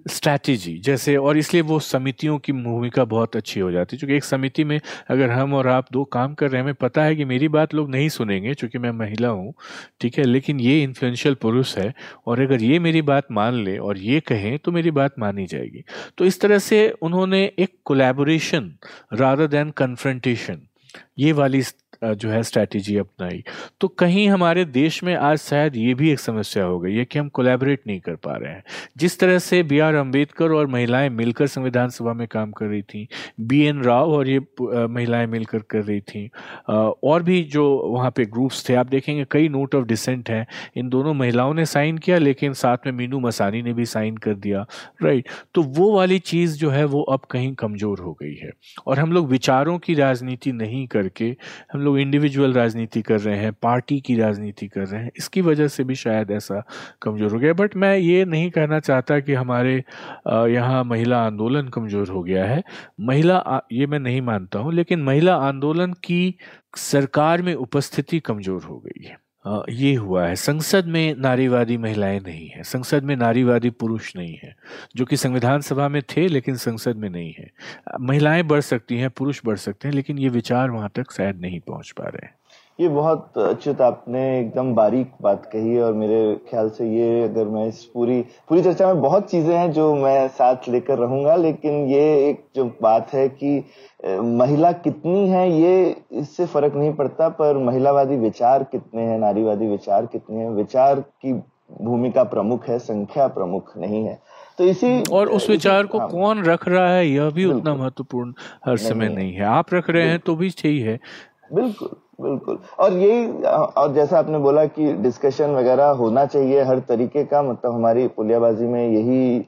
Speaker 4: स्ट्रैटेजी जैसे और इसलिए वो समितियों की भूमिका बहुत अच्छी हो जाती है क्योंकि एक समिति में अगर हम और आप दो काम कर रहे हैं हमें पता है कि मेरी बात लोग नहीं सुनेंगे क्योंकि मैं महिला हूँ ठीक है लेकिन ये इन्फ्लुएंशियल पुरुष है और अगर ये मेरी बात मान ले और ये कहें तो मेरी बात मानी जाएगी। तो इस तरह से उन्होंने एक कोलेबोरेशन रादर देन कन्फ्रंटेशन ये वाली जो है स्ट्रैटेजी अपनाई। तो कहीं हमारे देश में आज शायद ये भी एक समस्या हो गई है कि हम कोलैबोरेट नहीं कर पा रहे हैं। जिस तरह से बी आर अंबेडकर और महिलाएँ मिलकर संविधान सभा में काम कर रही थी, बी एन राव और ये महिलाएँ मिलकर कर रही थी और भी जो वहाँ पे ग्रुप्स थे, आप देखेंगे कई नोट ऑफ़ डिसेंट हैं। इन दोनों महिलाओं ने साइन किया, लेकिन साथ में मीनू मसानी ने भी साइन कर दिया राइट तो वो वाली चीज़ जो है, वो अब कहीं कमज़ोर हो गई है। और हम लोग विचारों की राजनीति नहीं करके, हम लोग लोग इंडिविजुअल राजनीति कर रहे हैं पार्टी की राजनीति कर रहे हैं, इसकी वजह से भी शायद ऐसा कमज़ोर हो गया बट मैं ये नहीं कहना चाहता कि हमारे यहाँ महिला आंदोलन कमज़ोर हो गया है। महिला ये मैं नहीं मानता हूँ, लेकिन महिला आंदोलन की सरकार में उपस्थिति कमज़ोर हो गई है। ये हुआ है, संसद में नारीवादी महिलाएँ नहीं हैं, संसद में नारीवादी पुरुष नहीं है, जो कि संविधान सभा में थे लेकिन संसद में नहीं है। महिलाएँ बढ़ सकती हैं, पुरुष बढ़ सकते हैं, लेकिन ये विचार वहाँ तक शायद नहीं पहुँच पा रहे हैं।
Speaker 2: ये बहुत अच्युत आपने एकदम बारीक बात कही और मेरे ख्याल से ये अगर मैं इस पूरी पूरी चर्चा में बहुत चीज़ें हैं जो मैं साथ लेकर रहूँगा लेकिन ये एक जो बात है कि महिला कितनी है ये इससे फ़र्क नहीं पड़ता पर महिलावादी विचार कितने हैं नारीवादी विचार कितने हैं विचार की भूमिका प्रमुख है संख्या प्रमुख नहीं है।
Speaker 4: तो इसी और उस विचार को हाँ, कौन रख रहा है यह भी उतना महत्वपूर्ण हर समय नहीं, नहीं है। आप रख रहे हैं तो भी सही है।
Speaker 2: बिल्कुल। बिल्कुल। और यही, और जैसा आपने बोला कि डिस्कशन वगैरह होना चाहिए हर तरीके का मतलब हमारी पुलियाबाजी में यही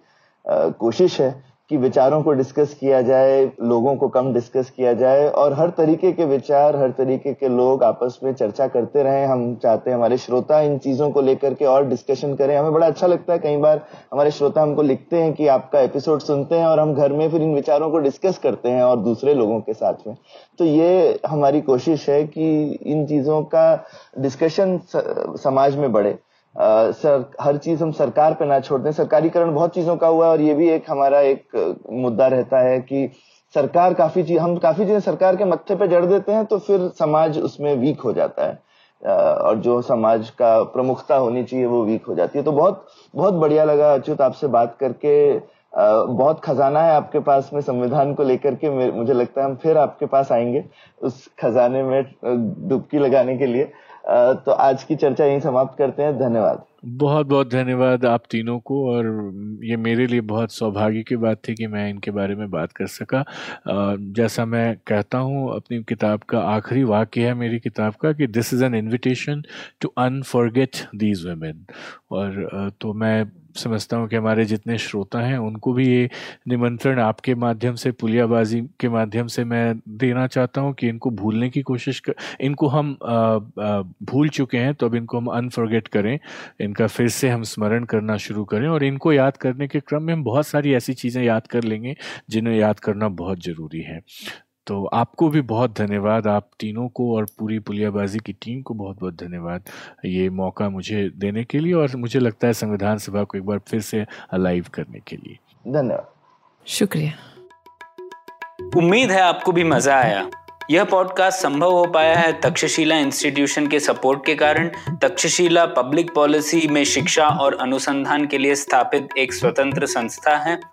Speaker 2: कोशिश है। कि विचारों को डिस्कस किया जाए, लोगों को कम डिस्कस किया जाए और हर तरीके के विचार, हर तरीके के लोग आपस में चर्चा करते रहें। हम चाहते हैं हमारे श्रोता इन चीज़ों को लेकर के और डिस्कशन करें। हमें बड़ा अच्छा लगता है कई बार हमारे श्रोता हमको लिखते हैं कि आपका एपिसोड सुनते हैं और हम घर में फिर इन विचारों को डिस्कस करते हैं और दूसरे लोगों के साथ में। तो ये हमारी कोशिश है कि इन चीज़ों का डिस्कशन समाज में बढ़े। सर हर चीज़ हम सरकार पे ना छोड़ दें। सरकारीकरण बहुत चीज़ों का हुआ है और ये भी एक हमारा एक मुद्दा रहता है कि सरकार काफ़ी चीज़, हम काफ़ी चीज़ें सरकार के मत्थे पे जड़ देते हैं तो फिर समाज उसमें वीक हो जाता है। और जो समाज का प्रमुखता होनी चाहिए वो वीक हो जाती है। तो बहुत बहुत बढ़िया लगा अच्युत आपसे बात करके। बहुत खजाना है आपके पास में संविधान को लेकर के। मुझे लगता है हम फिर आपके पास आएँगे उस खजाने में डुबकी लगाने के लिए। तो आज की चर्चा यहीं समाप्त करते हैं। धन्यवाद।
Speaker 4: बहुत बहुत धन्यवाद आप तीनों को और ये मेरे लिए बहुत सौभाग्य की बात थी कि मैं इनके बारे में बात कर सका। जैसा मैं कहता हूँ, अपनी किताब का आखिरी वाक्य है मेरी किताब का कि this is an invitation to unforget these women और तो मैं समझता हूँ कि हमारे जितने श्रोता हैं उनको भी ये निमंत्रण आपके माध्यम से पुलियाबाजी के माध्यम से मैं देना चाहता हूँ कि इनको भूलने की कोशिश कर इनको हम आ, आ, भूल चुके हैं तो अब इनको हम अनफॉरगेट करें। इनका फिर से हम स्मरण करना शुरू करें और इनको याद करने के क्रम में हम बहुत सारी ऐसी चीज़ें याद कर लेंगे जिन्हें याद करना बहुत ज़रूरी है। तो आपको भी बहुत धन्यवाद। आप तीनों को और पूरी पुलियाबाजी की टीम को बहुत बहुत धन्यवाद। ये मौका मुझे देने के लिए और मुझे लगता है संविधान सभा को एक बार फिर से अलाइव करने के लिए।
Speaker 2: धन्यवाद।
Speaker 1: शुक्रिया।
Speaker 3: उम्मीद है आपको भी मज़ा आया। यह पॉडकास्ट संभव हो पाया है तक्षशिला इंस्टीट्यूशन के सपोर्ट के कारण। तक्षशिला पब्लिक पॉलिसी में शिक्षा और अनुसंधान के लिए स्थापित एक स्वतंत्र संस्था है।